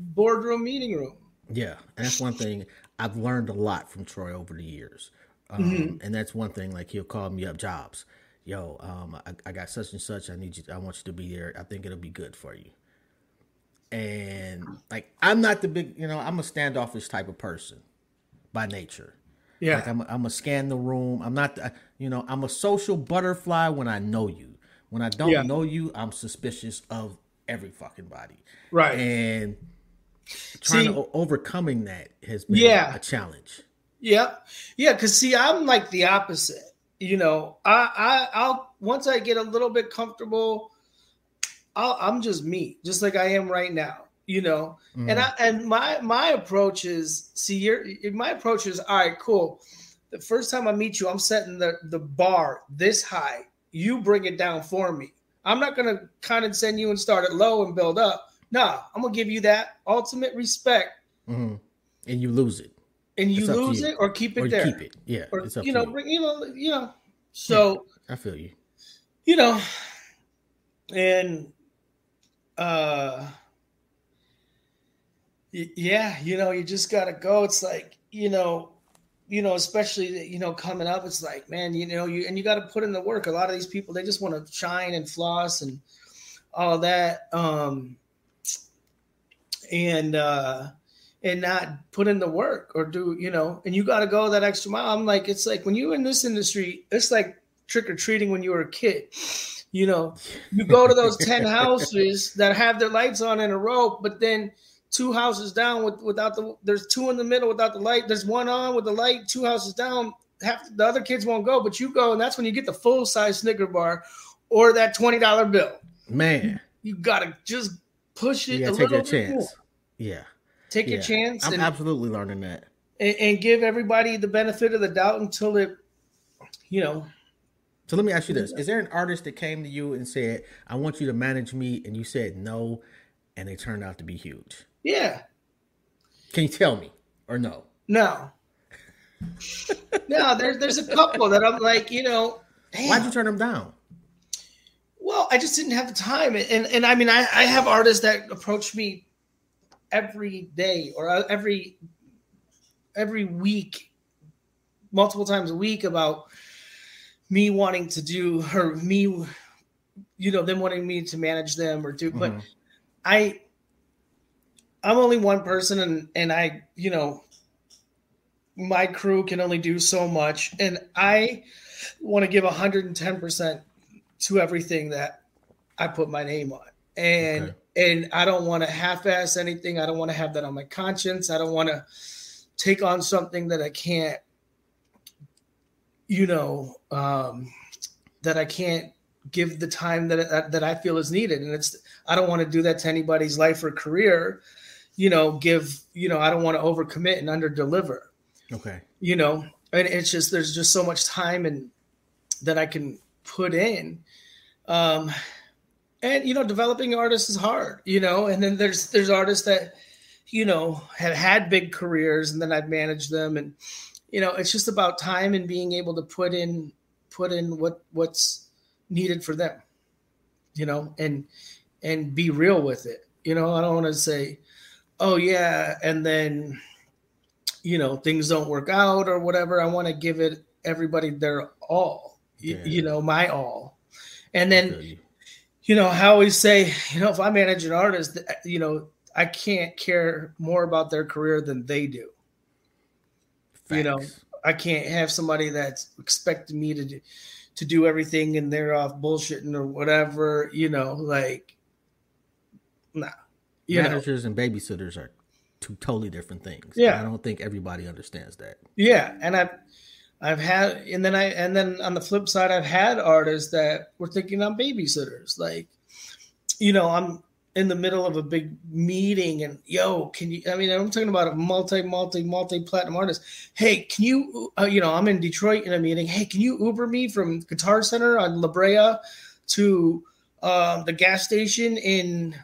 boardroom meeting room. Yeah, and that's one thing I've learned a lot from Troy over the years. Um, mm-hmm. And that's one thing. Like he'll call me up jobs. Yo, um, I, I, got such and such. I need you. I want you to be there. I think it'll be good for you. And like I'm not the big, you know, I'm a standoffish type of person by nature. Yeah, like I'm, a, I'm a scan the room. I'm not, the, you know, I'm a social butterfly when I know you. When I don't yeah. know you, I'm suspicious of every fucking body. Right. And trying see, to overcoming that has been yeah. a challenge. Yeah, yeah. Because see, I'm like the opposite. You know, I, I I'll once I get a little bit comfortable, I'll, I'm just me, just like I am right now. You know, mm. and I and my my approach is see your my approach is all right, cool. The first time I meet you, I'm setting the the bar this high. You bring it down for me. I'm not gonna condescend you and start it low and build up. Nah, I'm gonna give you that ultimate respect, mm-hmm. and you lose it, and you lose you. it or keep it or there. Keep it, yeah. Or you know, you. you know, you know. So yeah, I feel you. You know, and uh, yeah, you know, you just gotta go. It's like you know, you know, especially you know coming up, it's like man, you know, you and you got to put in the work. A lot of these people, they just want to shine and floss and all that. Um, and uh and not put in the work or do you know and you got to go that extra mile. I'm like it's like when you're in this industry it's like trick-or-treating when you were a kid. You know you go to those 10 (laughs) houses that have their lights on in a row but then two houses down with without the there's two in the middle without the light there's one on with the light two houses down half the other kids won't go but you go and that's when you get the full size snicker bar or that $20 bill. Man. You, you gotta just push it a little bit more. Yeah. Take yeah. your chance. I'm and, absolutely learning that. And, and, give everybody the benefit of the doubt until it, you know. So let me ask you this: Is there an artist that came to you and said, "I want you to manage me," and you said no, and they turned out to be huge? Yeah. Can you tell me or no? No. no, there's there's a couple that I'm like, you know, damn. why'd you turn them down? Well, I just didn't have the time, and and I mean, I I have artists that approach me every day or uh, every every week, multiple times a week about me wanting to do or me, you know, them wanting me to manage them or do. Mm-hmm. But I, I'm only one person, and and I, you know, my crew can only do so much, and I want to give 110 percent to everything that I put my name on, and. Okay and I don't want to half-ass anything. I don't want to have that on my conscience. I don't want to take on something that I can't, you know, um, that I can't give the time that that I feel is needed. And it's I don't want to do that to anybody's life or career. You know, give you know I don't want to overcommit and underdeliver. Okay. You know, and it's just there's just so much time and that I can put in. Um, and you know developing artists is hard you know and then there's there's artists that you know have had big careers and then i've managed them. And you know it's just about time and being able to put in put in what what's needed for them you know and and be real with it. You know i don't want to say oh yeah and then you know things don't work out or whatever. I want to give it everybody their all yeah. you, you know my all. And then you know, I always say, you know, if I manage an artist, you know, I can't care more about their career than they do. Facts. You know, I can't have somebody that's expecting me to to do everything and they're off bullshitting or whatever, you know, like nah. You Managers know. and babysitters are two totally different things. Yeah. I don't think everybody understands that. Yeah. And I've I've had and then I and then on the flip side, I've had artists that were thinking I'm babysitters. Like, you know, I'm in the middle of a big meeting and yo can you i mean i'm talking about a multi multi multi platinum artist. Hey can you uh, you know i'm in detroit in a meeting. Hey can you uber me from guitar center on la brea to uh, the gas station in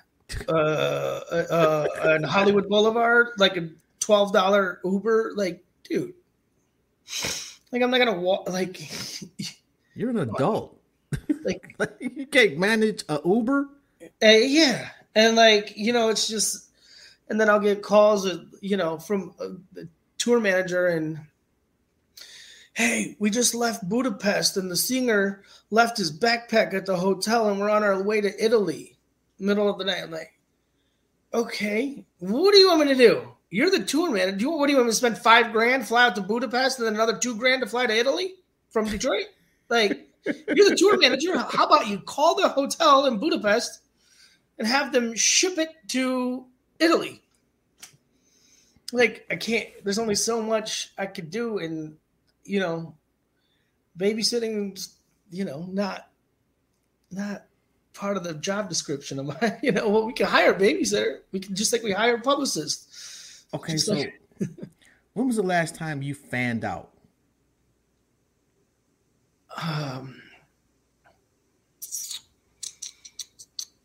uh, uh, uh on hollywood boulevard? Like a $12 uber? Like dude like i'm not gonna walk like (laughs) you're an adult. (laughs) (laughs) Like you can't manage a uber? Uh, yeah. And like you know it's just and then i'll get calls uh, you know from a, tour manager and hey we just left budapest and the singer left his backpack at the hotel and we're on our way to italy middle of the night. I'm like okay what do you want me to do you're the tour manager do you, what do you want to spend five grand fly out to budapest and then another two grand to fly to italy from detroit like you're the tour manager how about you call the hotel in budapest and have them ship it to Italy. Like I can't. There's only so much I could do, and you know, babysitting. You know, not not part of the job description of (laughs) my. You know, well, we can hire a babysitter. We can just like we hire a publicist. Okay, just so like, (laughs) when was the last time you fanned out? Um.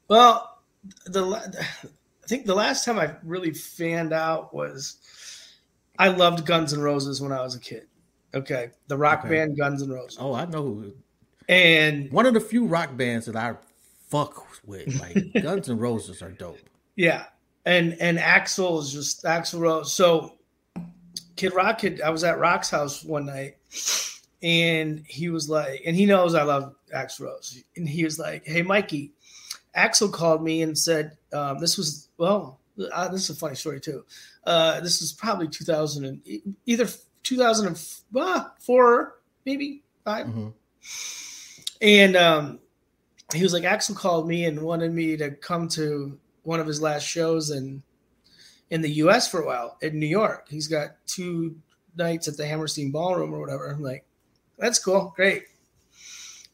Well, the I think the last time I really fanned out was I loved Guns N' Roses when I was a kid. Okay, the rock okay. band Guns N' Roses. Oh, I know who. And one of the few rock bands that I fuck with, like (laughs) Guns N' Roses, are dope. Yeah, and and Axl is just Axl Rose. So Kid Rock, kid, I was at Rock's house one night, and he was like, and he knows I love Axl Rose, and he was like, "Hey, Mikey." Axl called me and said, um, "This was well, uh, this is a funny story too. Uh, this is probably 2000 and either 2004, maybe 5 mm-hmm. And um, he was like, Axl called me and wanted me to come to one of his last shows in in the U.S. for a while in New York. He's got two nights at the Hammerstein Ballroom or whatever. I'm like, that's cool, great,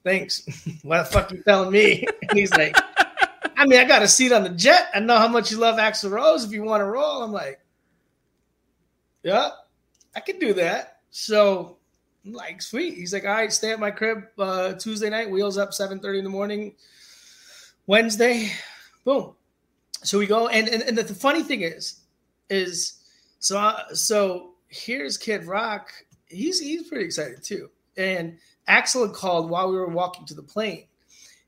thanks. (laughs) what the fuck you telling me? (laughs) He's like. I mean, I got a seat on the jet. I know how much you love Axl Rose. If you want to roll, I'm like, yeah, I can do that. So, I'm like, sweet. He's like, all right, stay at my crib uh, Tuesday night. Wheels up 7:30 in the morning. Wednesday, boom. So we go, and and, and the, funny thing is, is so uh, so here's Kid Rock. He's he's pretty excited too. And Axl had called while we were walking to the plane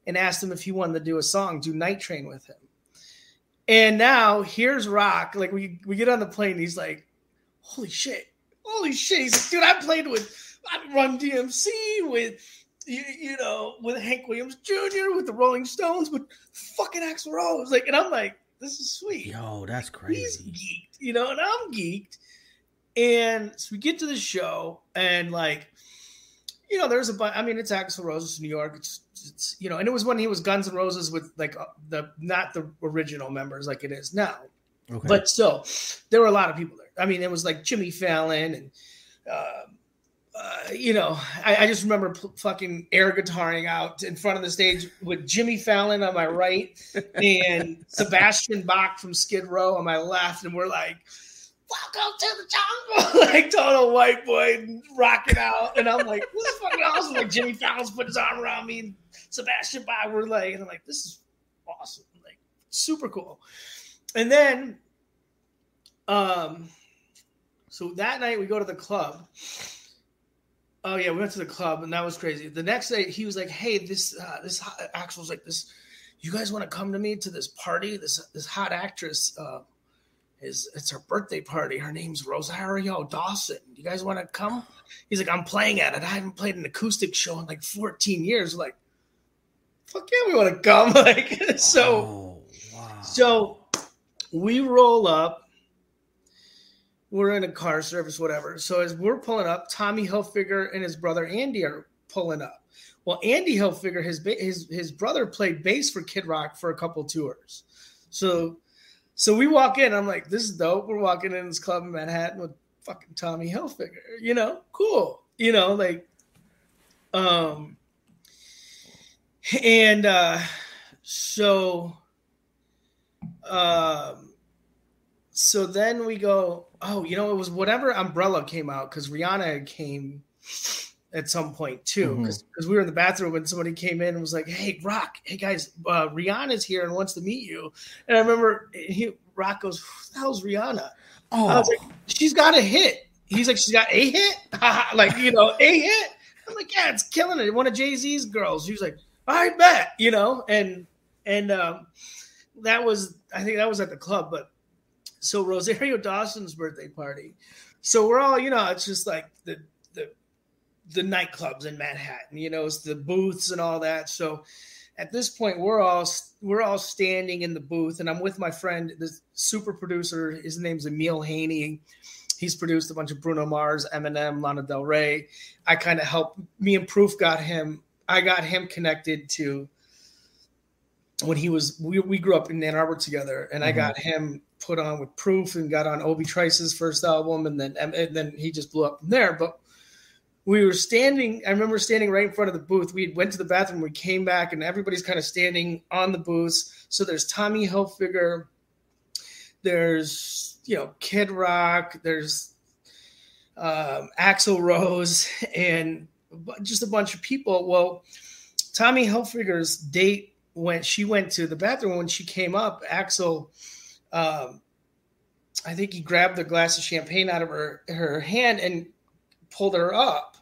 and asked him if he wanted to do a song, do Night Train with him. And now here's Rock. Like we we get on the plane, he's like, "Holy shit, holy shit!" He's like, "Dude, I played with, I Run DMC with." You, you know, with Hank Williams Jr., with the Rolling Stones, with fucking Axl Rose, like, and I'm like, this is sweet. Yo, that's crazy. He's geeked, you know, and I'm geeked. And so we get to the show, and like, you know, there's a bunch. I mean, it's Axl Rose, New York. It's, it's, you know, and it was when he was Guns N' Roses with like uh, the not the original members like it is now. Okay. But still, there were a lot of people there. I mean, it was like Jimmy Fallon and. Uh, uh, you know, I, I just remember p- fucking air guitaring out in front of the stage with Jimmy Fallon on my right (laughs) and Sebastian Bach from Skid Row on my left, and we're like, welcome to the jungle, (laughs) like total white boy rocking out. And I'm like, this is fucking awesome. Like Jimmy Fallon's put his arm around me and Sebastian Bach were like, and I'm like, this is awesome. Like super cool. And then um so that night we go to the club. Oh yeah, we went to the club and that was crazy. The next day he was like, "Hey, this uh, this Axl's like this. You guys want to come to me to this party? This this hot actress uh, is it's her birthday party. Her name's Rosario Dawson. You guys want to come? He's like, I'm playing at it. I haven't played an acoustic show in like 14 years. Like, fuck yeah, we want to come. (laughs) like, so, oh, wow. so we roll up. We're in a car service, whatever. So as we're pulling up, Tommy Hilfiger and his brother Andy are pulling up. Well, Andy Hilfiger, his his his brother played bass for Kid Rock for a couple tours. So so we walk in. I'm like, this is dope. We're walking in this club in Manhattan with fucking Tommy Hilfiger. You know, cool. You know, like, um, and uh, so, um, so then we go. Oh, you know, it was whatever umbrella came out because Rihanna came at some point too because mm-hmm. we were in the bathroom and somebody came in and was like hey rock hey guys uh, rihanna's here and wants to meet you. And i remember he rock goes who the hell's rihanna? Oh I was like, she's got a hit. He's like she's got a hit? (laughs) Like you know a hit? I'm like yeah it's killing it. One of jay-z's girls. She was like i bet you know? And and um, that was i think that was at the club but so rosario dawson's birthday party so we're all you know it's just like the the nightclubs in Manhattan, you know, it's the booths and all that. So at this point, we're all we're all standing in the booth, and I'm with my friend, the super producer. His name's Emile Haynie. He's produced a bunch of Bruno Mars, Eminem, Lana Del Rey. I kind of helped. Me and Proof got him. I got him connected to when he was. We, we grew up in Ann Arbor together, and mm-hmm. I got him put on with Proof and got on Obi Trice's first album, and then and then he just blew up from there. But we were standing i remember standing right in front of the booth. We went to the bathroom we came back and everybody's kind of standing on the booths. So there's tommy hilfiger there's you know kid rock there's um, axl rose (laughs) and just a bunch of people. Well tommy hilfiger's date when she went to the bathroom when she came up axl um, i think he grabbed the glass of champagne out of her her hand and pulled her up,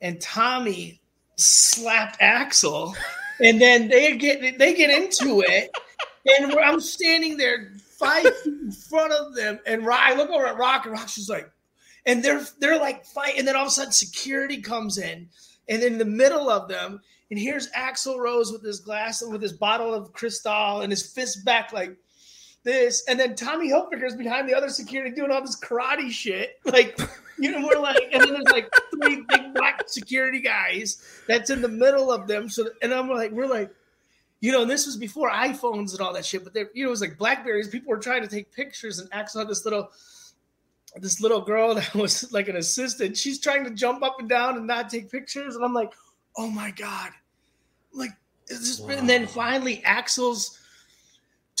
and Tommy slapped Axl. (laughs) and then they get they get into it, and I'm standing there five feet in front of them, and I look over at Rock, and Rock's just like, and they're they're like fight, and then all of a sudden security comes in, and in the middle of them, and here's Axl Rose with his glass with his bottle of Cristal and his fist back like this, and then Tommy Hilfiger's behind the other security doing all this karate shit, like you know, we're like, and then there's like three big black security guys that's in the middle of them. So, and I'm like, we're like, you know, and this was before iPhones and all that shit, but they, you know, it was like Blackberries. People were trying to take pictures, and Axl had this little, this little girl (laughs) that was like an assistant. She's trying to jump up and down and not take pictures, and I'm like, oh my god, like, wow. and then finally Axl's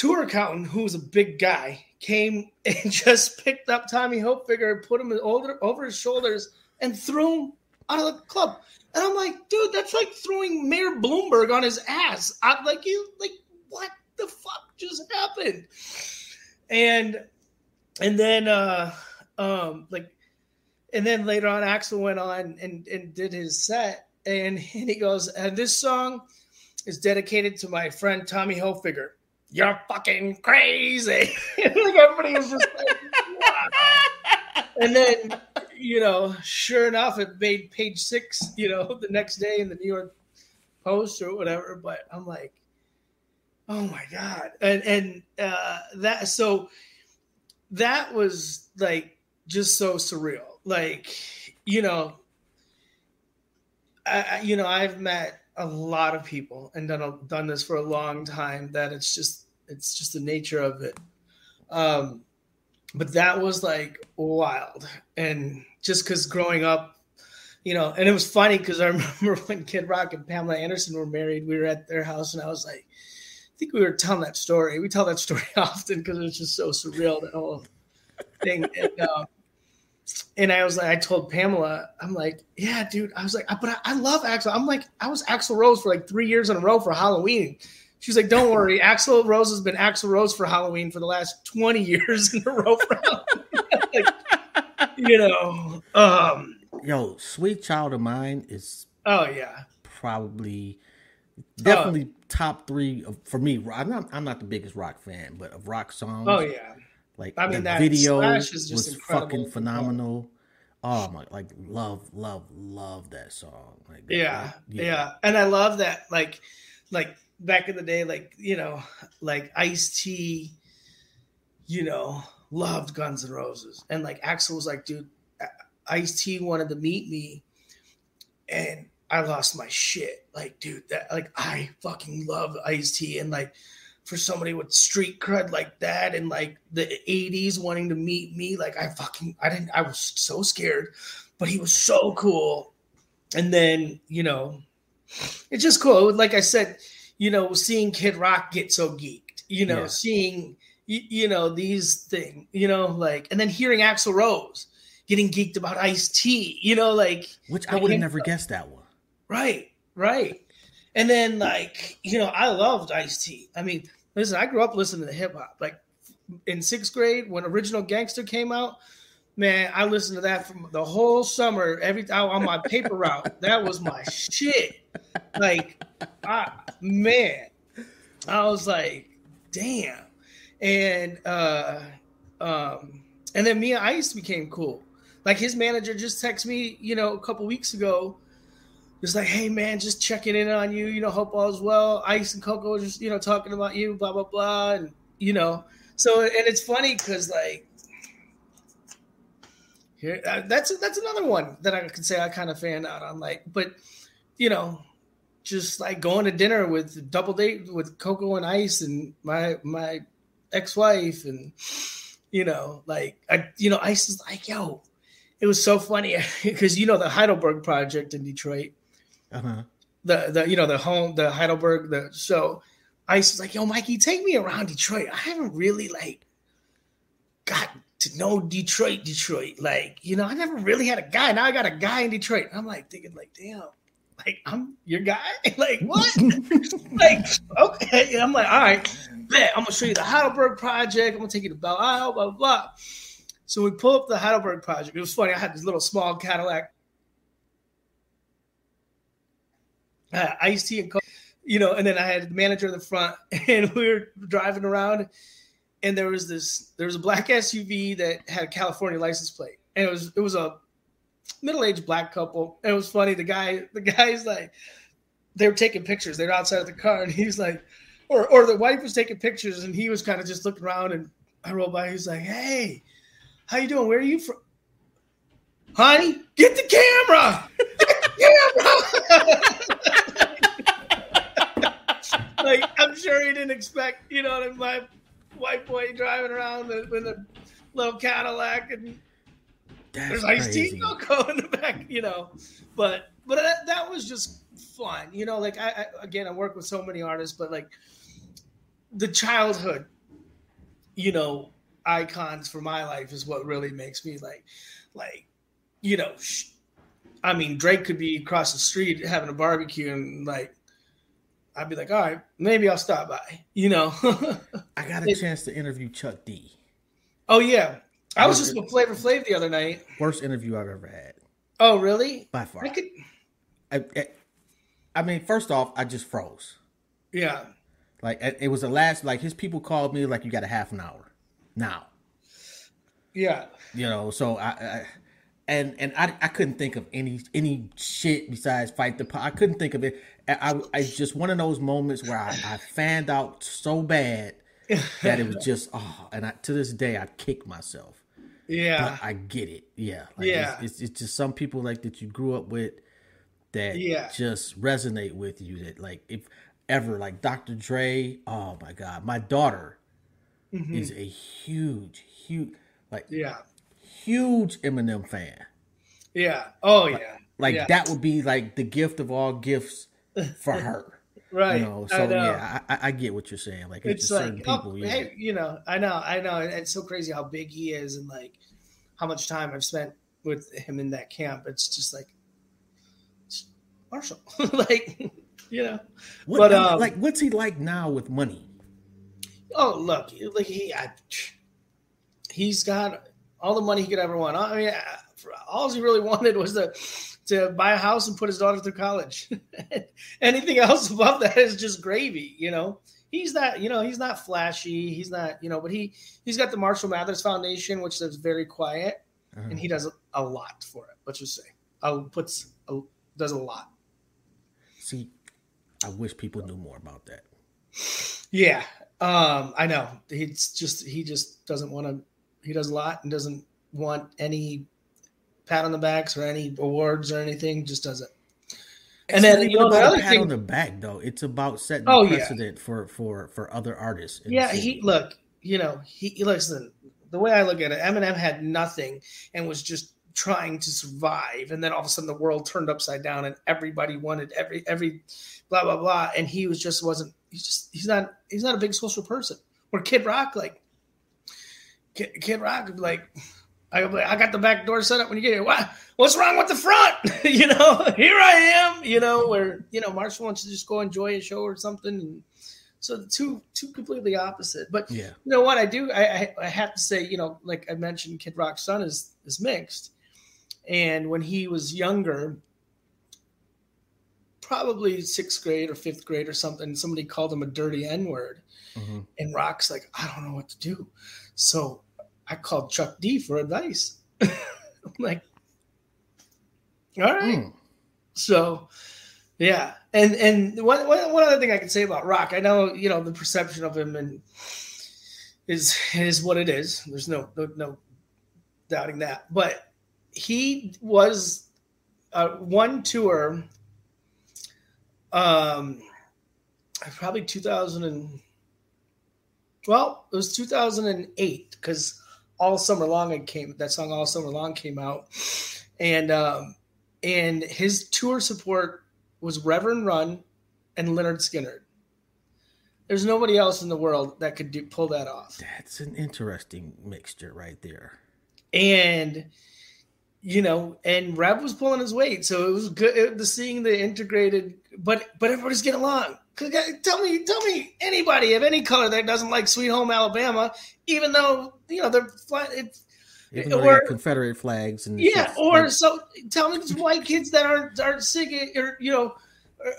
tour accountant, who was a big guy, came (laughs) and just picked up Tommy Hilfiger, put him over, over his shoulders, and threw him out of the club. And I'm like, dude, that's like throwing Mayor Bloomberg on his ass. I'm like, you like what the fuck just happened? And and then uh um like and then later on Axl went on and, and did his set and, and (laughs) he goes, and this song is dedicated to my friend Tommy Hilfiger you're fucking crazy. (laughs) like everybody was just like, and then, you know, sure enough, it made page six, you know, (laughs) the next day in the New York Post or whatever. But I'm like, oh my God. And, and, uh, that, so that was like just so surreal. Like, you know, I, you know, I've met a lot of people and done a, done this for a long time that it's just it's just the nature of it. Um, but that was like wild, and just because growing up, you know, and it was funny because I (laughs) remember when Kid Rock and Pamela Anderson were married, we were at their house, and I was like, I think we were telling that story. We tell that story (laughs) often because it was just so surreal that whole thing. And, um, and I was like, I told Pamela, I'm like, yeah, dude. I was like, but I, I, love Axl. I'm like, I was Axl Rose for like three years in a row for Halloween. She's like, don't worry, (laughs) Axl Rose has been Axl Rose for Halloween for the last 20 years in a row. (laughs) like, you know, um, yo, Sweet Child of Mine is oh yeah, probably definitely uh, top three of, for me. I'm not I'm not the biggest rock fan, but of rock songs. Oh yeah, like I mean, the video was incredible. fucking phenomenal. Oh my, like love, love, love that song. Like, yeah, yeah, yeah, and I love that. Like, like back in the day, like you know, like Ice T, you know, loved Guns N' Roses, and like Axl was like, dude, Ice T wanted to meet me, and I lost my shit. Like, dude, that like I fucking love Ice T and like for somebody with street cred like that and like the 80s wanting to meet me, like I fucking I didn't I was so scared, but he was so cool. And then, you know, it's just cool. Like I said, you know, seeing Kid Rock get so geeked, you know, Yeah. seeing you, you know these things, you know, like, and then hearing Axl Rose getting geeked about Ice T you know, like, Which I would have never guessed that one. right, right. And then like, you know, I loved Ice i mean, listen, I grew up listening to hip hop. Like in sixth grade when Original Gangster came out, man, I listened to that from the whole summer. Every time on my paper route, that was my shit. Like, I, man, I was like, damn. And uh, um, and then and Ice became cool. Like his manager just texted me, you know, a couple weeks ago. Just like, hey man, just checking in on you. You know, hope all is well. Ice and Coco just, you know, talking about you, blah blah blah, and you know. So and it's funny because like here, uh, that's that's another one that I could say I kind of fan out on. Like, but you know, just like going to dinner with double date with Coco and Ice and my my ex wife, and you know, like I, you know, Ice is like, yo, it was so funny (laughs) because you know the Heidelberg Project in Detroit, Uh-huh. the the you know the home the Heidelberg the so Ice was like, yo, Mikey, take me around Detroit. I haven't really like got to know Detroit, Detroit. Like, you know, I never really had a guy. Now I got a guy in Detroit. I'm like thinking, like, damn, like I'm your guy. (laughs) like, what? (laughs) like, okay. And I'm like, all right, bet I'm gonna show you the Heidelberg project. I'm gonna take you to Belle Isle, blah blah blah. So we pull up the Heidelberg project. It was funny. I had this little small Cadillac. Uh, tea and coke, you know, and then I had the manager in the front, (laughs) and we were driving around, and there was this there was a black SUV that had a California license plate, and it was it was a middle aged black couple. And it was funny. The guy the guy's like they were taking pictures. They're outside of the car, and he's like, or or the wife was taking pictures, and he was kind of just looking around. And I rolled by. He's like, "Hey, how you doing? Where are you from?" Honey, get the camera. (laughs) The camera. (laughs) like I'm sure he didn't expect, you know, my white boy driving around with, a little Cadillac and That's there's Ice T Coco (laughs) in the back, you know. But but that, that was just fun, you know. Like I, I again, I work with so many artists, but like the childhood, you know, icons for my life is what really makes me like, like, you know. Sh- I mean, Drake could be across the street having a barbecue, and like, I'd be like, all right, maybe I'll stop by, you know. (laughs) I got a chance to interview Chuck D. oh yeah, I was just with Flavor Flav the other night. Worst interview I've ever had Oh really? by far. I could, I, I, I mean, first off, I just froze. yeah. Like it it was the last. Like his people called me like you got a half an hour now. Yeah. You know, so I, I and and I, I couldn't think of any any shit besides fight the. po- I couldn't think of it. I, I, I just one of those moments where I, I fanned out so bad (laughs) that it was just oh, and I, to this day I kick myself. Yeah. But I get it. Yeah. Like Yeah. It's, it's, it's just some people like that you grew up with that Yeah. just resonate with you. That like if ever like Dr. Dre. Oh my God, my daughter Mhm. is a huge, huge, like Yeah. Huge Eminem fan. Yeah. Oh yeah. Like Yeah. that would be like the gift of all gifts for (laughs) her. Right. You know, I so know. yeah, I, I, I get what you're saying. Like it's, It's like, certain oh, people. yeah. hey, you know, I know, I know. It's so crazy how big he is and like how much time I've spent with him in that camp. It's just like it's Marshall. (laughs) like, you know. What, but, um, like, what's he like now with money? Oh, look, like he, I, he's got all the money he could ever want. I mean, all he really wanted was to to buy a house and put his daughter through college. (laughs) Anything else above that is just gravy, you know. He's not, you know, he's not flashy. He's not, you know, but he he's got the Marshall Mathers Foundation, which is very quiet, Uh-huh. and he does a lot for it. Let's just say, uh, puts a, does a lot. See, I wish people knew more about that. Yeah, um, I know. He's just he just doesn't want to. He does a lot and doesn't want any pat on the backs or any awards or anything. Just does it. and then you know the other pat thing on the back though. It's about setting oh, precedent yeah. for for for other artists. Yeah, he look. You know, he, he listen. The way I look at it, Eminem had nothing and was just trying to survive, and then all of a sudden the world turned upside down, and everybody wanted every every blah blah blah, and he was just wasn't. He's just he's not he's not a big social person. Where Kid Rock like Kid, Kid Rock like I, I got the back door set up when you get here. What, what's wrong with the front? (laughs) you know, here I am. You know, where you know Marshall wants to just go enjoy a show or something, and so the two two completely opposite. But yeah, you know what I do? I, I, I have to say, you know, like I mentioned, Kid Rock's son is is mixed, and when he was younger, probably sixth grade or fifth grade or something, somebody called him a dirty N word, mm-hmm. and Rock's like, I don't know what to do, so I called Chuck D for advice. (laughs) I'm like, all right. Mm. So, yeah, and and one, one other thing I can say about Rock, I know you know the perception of him and is is what it is. There's no no, no doubting that, but he was uh, one tour, um, probably 2000 and well, it was 2008 because all summer long it came that song all summer long came out. And um and his tour support was reverend run and Lynyrd Skynyrd. there's nobody else in the world that could do, pull that off. That's an interesting mixture right there. And you know and rev was pulling his weight so it was good it, the seeing the integrated but but everybody's getting along tell me, tell me anybody of any color that doesn't like Sweet Home Alabama, even though you know they're flat it's even or Confederate flags and yeah, or like, so tell me these white kids that aren't aren't singing or you know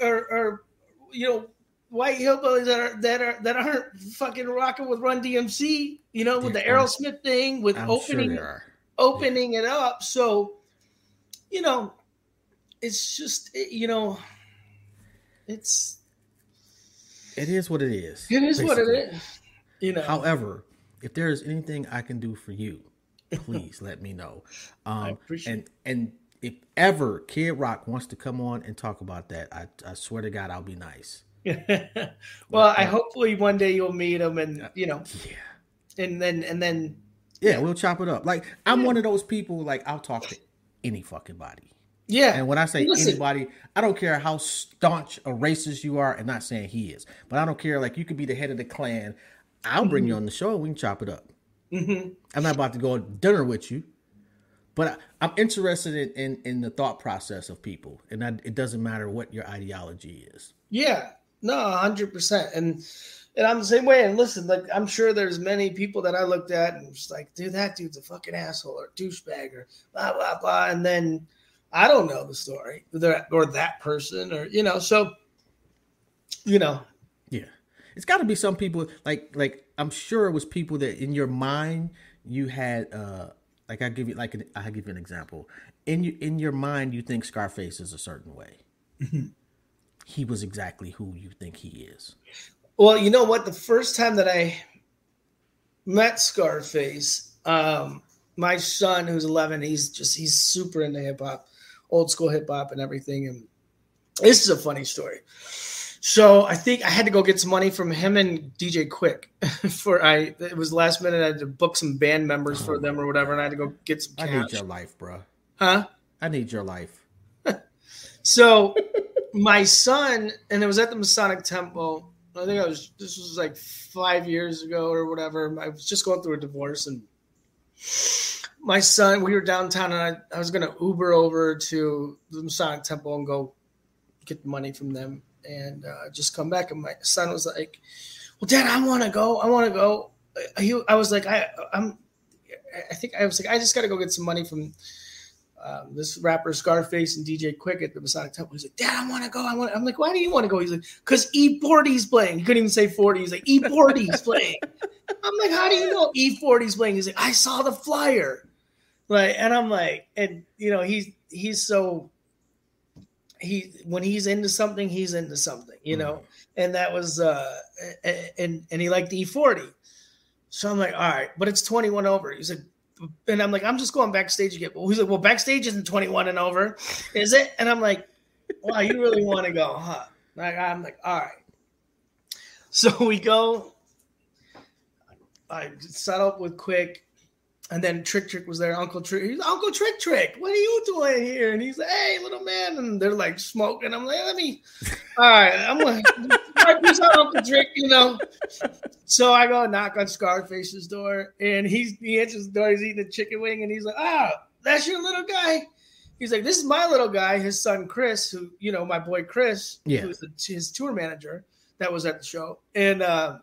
or, or you know white hillbillies that are that are that aren't fucking rocking with Run DMC, you know, with the Aerosmith thing, with I'm opening sure opening yeah. it up. So, you know, it's just you know, it's it is what it is. It is basically. what it is. You know. However, if there is anything I can do for you, please let me know. (laughs) Um, I appreciate and and if ever Kid Rock wants to come on and talk about that, I, I swear to God, I'll be nice. (laughs) well, but, I uh, hopefully one day you'll meet him, and you know, yeah, and then and then yeah, we'll chop it up. Like I'm yeah. one of those people. Like I'll talk to any fucking body. Yeah. And when I say Listen. anybody, I don't care how staunch a racist you are, and not saying he is, but I don't care. Like you could be the head of the Klan. I'll bring mm-hmm. you on the show and we can chop it up. Mm-hmm. I'm not about to go dinner with you, but I, am interested in, in, in the thought process of people, and I, it doesn't matter what your ideology is. Yeah, no, hundred percent, and and I'm the same way. And listen, like I'm sure there's many people that I looked at and was like, dude, that dude's a fucking asshole or douchebag or blah blah blah, and then I don't know the story or that person or you know so you know. Yeah. It's got to be some people like like I'm sure it was people that in your mind you had uh like I give you like an, I give you an example. In you in your mind you think Scarface is a certain way. Mm-hmm. he was exactly who you think he is. Well you know what? The first time that I met Scarface um my son who's 11 he's just he's super into hip hop old school hip hop and everything. And this is a funny story. So I think I had to go get some money from him and DJ Quik (laughs) for I it was last minute I had to book some band members for them or whatever, and I had to go get some. Cash. I need your life, bro. Huh? I need your life. (laughs) so my son, and it was at the Masonic Temple. I think I was this was like five years ago or whatever. I was just going through a divorce and my son, we were downtown, and I, I was going to Uber over to the Masonic Temple and go get the money from them, and uh, just come back. And my son was like, "Well, Dad, I want to go. I want to go." He, I was like, "I, I'm." I think I was like, I just got to go get some money from um, this rapper Scarface and DJ Quik at the Masonic Temple. He's like, Dad, I want to go. I want. I'm like, why do you want to go? He's like, because E40's playing. He couldn't even say 40. He's like, E40's playing. (laughs) I'm like, how do you know E40's playing? He's like, I saw the flyer. Like, and I'm like, and you know, he's he's so he when he's into something, he's into something, you know. Mm. And that was uh and and he liked the E40. So I'm like, all right, but it's 21 over. He's like, and I'm like, I'm just going backstage again. Well, he's like, well, backstage isn't 21 and over, is it? And I'm like, wow, you really want to go, huh? Like, I'm like, all right. So we go. I set up with Quik, and then Trick Trick was there. Uncle Trick, he's Uncle Trick Trick. What are you doing here? And he's like, Hey, little man. And they're like smoking. I'm like, Let me. (laughs) All right, I'm like, peace out, Uncle Trick. You know. So I go knock on Scarface's door, and he's he answers the door. He's eating a chicken wing, and he's like, Ah, oh, that's your little guy he's like, "This is my little guy, his son Chris, who you know, my boy Chris, Yeah. who's his tour manager that was at the show." And uh,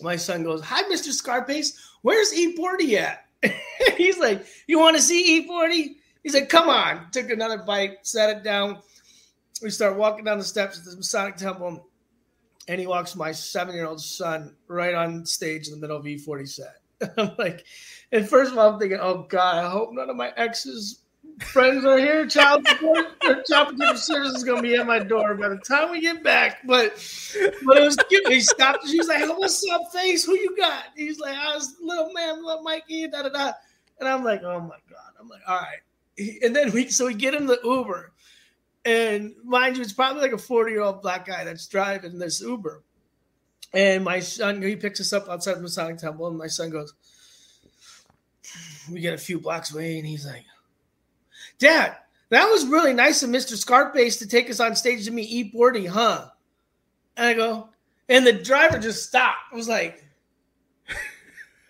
my son goes, "Hi, Mister Scarface, where's E Forty at?" (laughs) he's like, "You want to see E 40 He's like, "Come on." Took another bite, set it down. We start walking down the steps of the Masonic Temple, and he walks my seven-year-old son right on stage in the middle of E40 set. (laughs) I'm like, and first of all, I'm thinking, "Oh God, I hope none of my exes." Friends are here. Child support child protective service is gonna be at my door by the time we get back. But but it was cute. He stopped. She's like, "What's up, face? Who you got?" He's like, "I was little man, little Mikey." Da da da. And I'm like, "Oh my god!" I'm like, "All right." And then we so we get in the Uber, and mind you, it's probably like a 40 year old black guy that's driving this Uber. And my son, he picks us up outside the Masonic Temple, and my son goes, "We get a few blocks away," and he's like. Dad, that was really nice of Mr. Scarface to take us on stage to meet E. Bordy, huh? And I go, and the driver just stopped. I was like,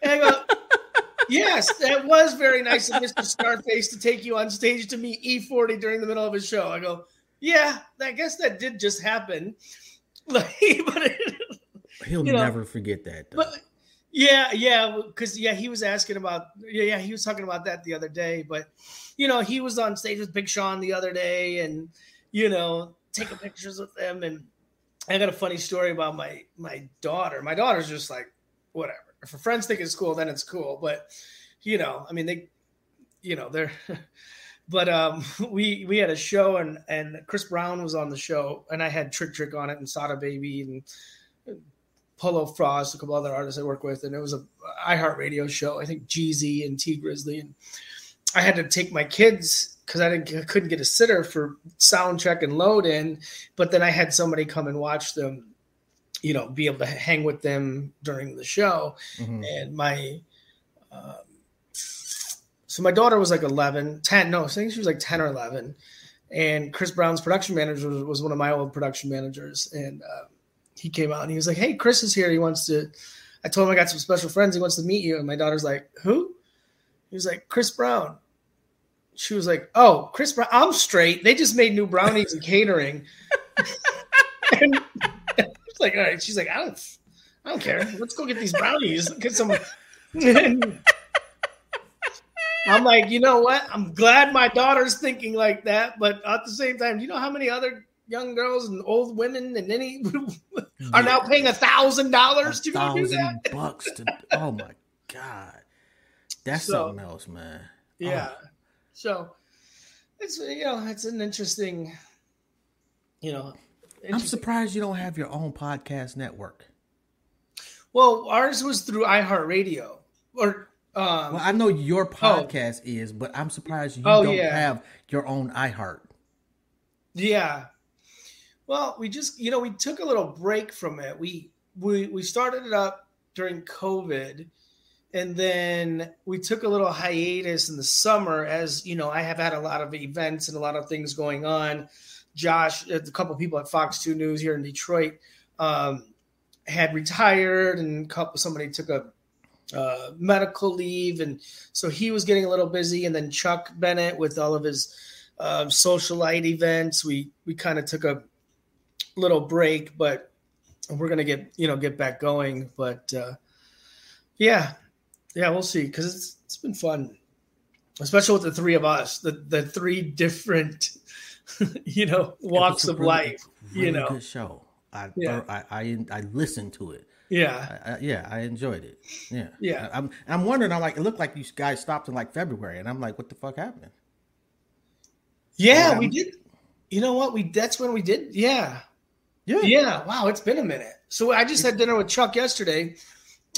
and I go, (laughs) yes, that was very nice of Mr. Scarface to take you on stage to meet E40 during the middle of his show. I go, yeah, I guess that did just happen. (laughs) Like, but it, He'll you know, never forget that. Though. but yeah, yeah, because yeah, he was asking about yeah, yeah, he was talking about that the other day. But you know, he was on stage with Big Sean the other day, and you know, taking pictures with them. And I got a funny story about my my daughter. My daughter's just like whatever. If her friends think it's cool, then it's cool. But you know, I mean, they, you know, they're. (laughs) but um, (laughs) we we had a show and and Chris Brown was on the show, and I had Trick Trick on it and Sada Baby and Polo Frost, a couple other artists I work with, and it was a iHeartRadio show. I think Jeezy and Tee Grizzley, and I had to take my kids because I didn't I couldn't get a sitter for sound check and load in, but then I had somebody come and watch them, you know, be able to hang with them during the show, Mhm. and my. Um, so my daughter was like 11, 10, no, I think she was like 10 or 11. And Chris Brown's production manager was, was one of my old production managers. And uh, he came out and he was like, Hey, Chris is here. He wants to, I told him I got some special friends. He wants to meet you. And my daughter's like, Who? He was like, Chris Brown. She was like, Oh, Chris Brown. I'm straight. They just made new brownies and catering. (laughs) and it's like, All right. She's like, I don't, I don't care. Let's go get these brownies. Get some. (laughs) I'm like, you know what? I'm glad my daughter's thinking like that, but at the same time, do you know how many other young girls and old women and any (laughs) are now paying a thousand dollars to go do thousand that? (laughs) bucks to oh my god that's So- something else man Yeah. So it's you know it's an interesting, you know. i'm surprised you don't have your own podcast network Well, ours was through iHeartRadio, or um, well i know your podcast is but i'm surprised you Oh, don't yeah. have your own iheart Yeah. Well, we just you know we took a little break from it. We we we started it up during COVID, and then we took a little hiatus in the summer as you know I have had a lot of events and a lot of things going on. Josh, a couple people at Fox Two News here in Detroit, um, had retired, and couple somebody took a uh, medical leave, and so he was getting a little busy. And then Chuck Bennett with all of his um, socialite events. We we kind of took a little break, but we're gonna get you know get back going. But uh, yeah, yeah, we'll see because it's it's been fun, especially with the three of us, the the three different (laughs) you know walks of really- life. really you know, good show i Yeah. I, I i listened to it yeah, I, I, yeah i enjoyed it yeah Yeah. I, i'm i'm wondering i'm like it looked like you guys stopped in like february and i'm like what the fuck happened yeah. We did. You know what? We that's when we did. Yeah, yeah Yeah, wow, it's been a minute. So I just had dinner with Chuck yesterday,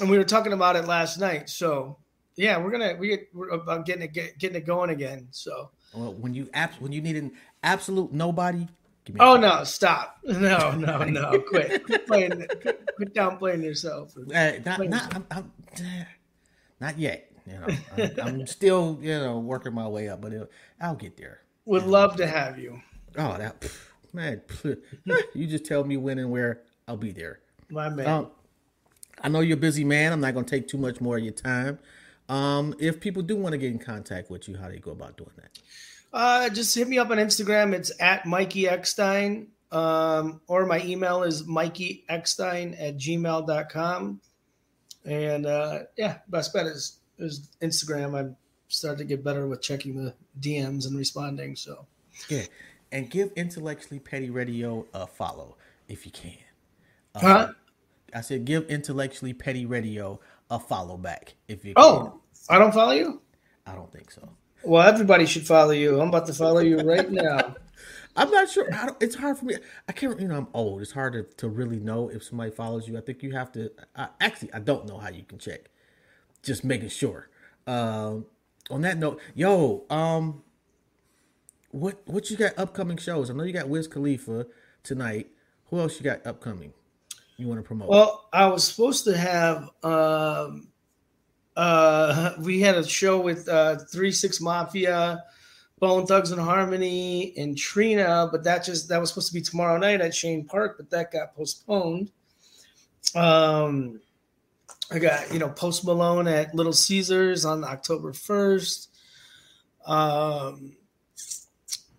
and we were talking about it last night. So yeah, we're gonna we get, we're about getting it get, getting it going again. So Well, when you abs- when you need an absolute nobody, Give me Oh no, stop. (laughs) No, no, (laughs) no. Quit. Quit playing quit, quit downplaying yourself. Uh, not, not, I'm, I'm, eh, not yet. You know, I'm, (laughs) I'm still, you know, working my way up, but it'll, I'll get there. Would love to have you. Oh, that pff, man, (laughs) you just tell me when and where I'll be there. My man. Um, I know you're a busy man. I'm not going to take too much more of your time. Um, if people do want to get in contact with you, how do you go about doing that? Uh, just hit me up on Instagram. It's at Mikey Eckstein. Um, or my email is Mikey Eckstein at gmail.com. And uh, yeah, best bet is, is Instagram. I'm starting to get better with checking the DMs and responding. So Yeah, and give Intellectually Petty Radio a follow if you can. huh? I said give Intellectually Petty Radio a follow back if you can. Oh, I don't follow you? I don't think so. Well, everybody should follow you. I'm about to follow you right (laughs) now. I'm not sure. I don't, it's hard for me. I can't. You know, I'm old. It's hard to, to really know if somebody follows you. I think you have to. I, actually, I don't know how you can check. Just making sure. Um, on that note, yo, um, what what you got upcoming shows? I know you got Wiz Khalifa tonight. Who else you got upcoming? You want to promote? Well, I was supposed to have um uh we had a show with uh three six mafia, Bone Thugs and Harmony, and Trina, but that just that was supposed to be tomorrow night at Chene Park, but that got postponed. Um I got you know Post Malone at Little Caesars on October 1st. Um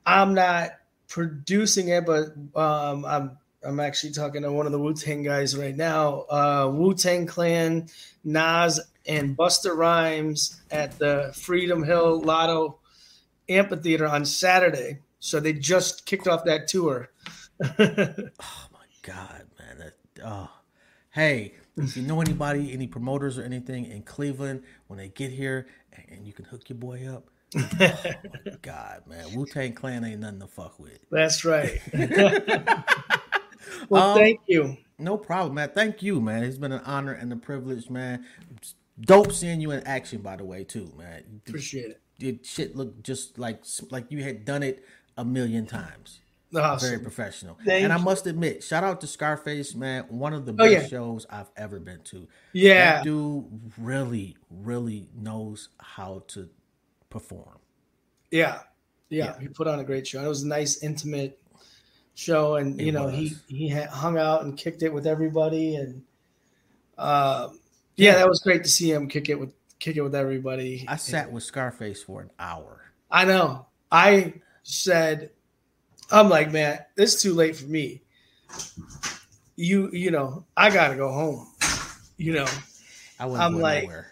I'm not producing it, but um I'm I'm actually talking to one of the Wu Tang guys right now. Uh, Wu Tang Clan, Nas, and Busta Rhymes at the Freedom Hill Lotto Amphitheater on Saturday. So they just kicked off that tour. (laughs) oh my god, man! That, oh, hey, if you know anybody, any promoters or anything in Cleveland, when they get here, and, and you can hook your boy up. Oh (laughs) god, man! Wu Tang Clan ain't nothing to fuck with. That's right. (laughs) (laughs) well, Um, thank you. No problem, man. Thank you, man. It's been an honor and a privilege, man. It's dope seeing you in action, by the way, too, man. Appreciate it. Your shit looked just like like you had done it a million times. Awesome. Very professional. Thank and I must admit, shout out to Scarface, man. One of the Oh, best yeah. shows I've ever been to. Yeah. That dude really, really knows how to perform. Yeah. yeah, Yeah. He put on a great show. It was a nice, intimate show, and you know he was. he ha- hung out and kicked it with everybody, and um, yeah, that was great to see him kick it with kick it with everybody. I sat with Scarface for an hour. I know. I said, I'm like, man, it's too late for me. You you know, I gotta go home. You know, I going like- nowhere.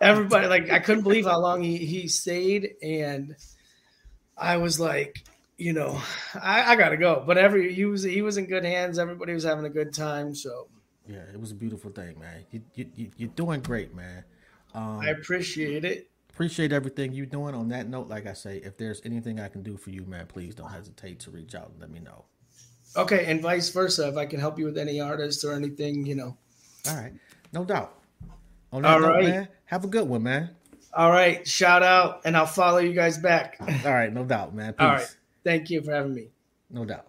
Everybody like I couldn't believe how long he, he stayed and I was like, you know, I, I gotta go. But every he was he was in good hands. Everybody was having a good time. So Yeah, it was a beautiful thing, man. You, you, you, you're doing great, man. Um, I appreciate it. appreciate everything you're doing. On that note, like I say, if there's anything I can do for you, man, please don't hesitate to reach out and let me know. Okay, and vice versa. If I can help you with any artist or anything, you know. All right, no doubt. On that All note, right. man, have a good one, man. All right, shout out, and I'll follow you guys back. All right, no doubt, man. Peace. All right. Thank you for having me. No doubt.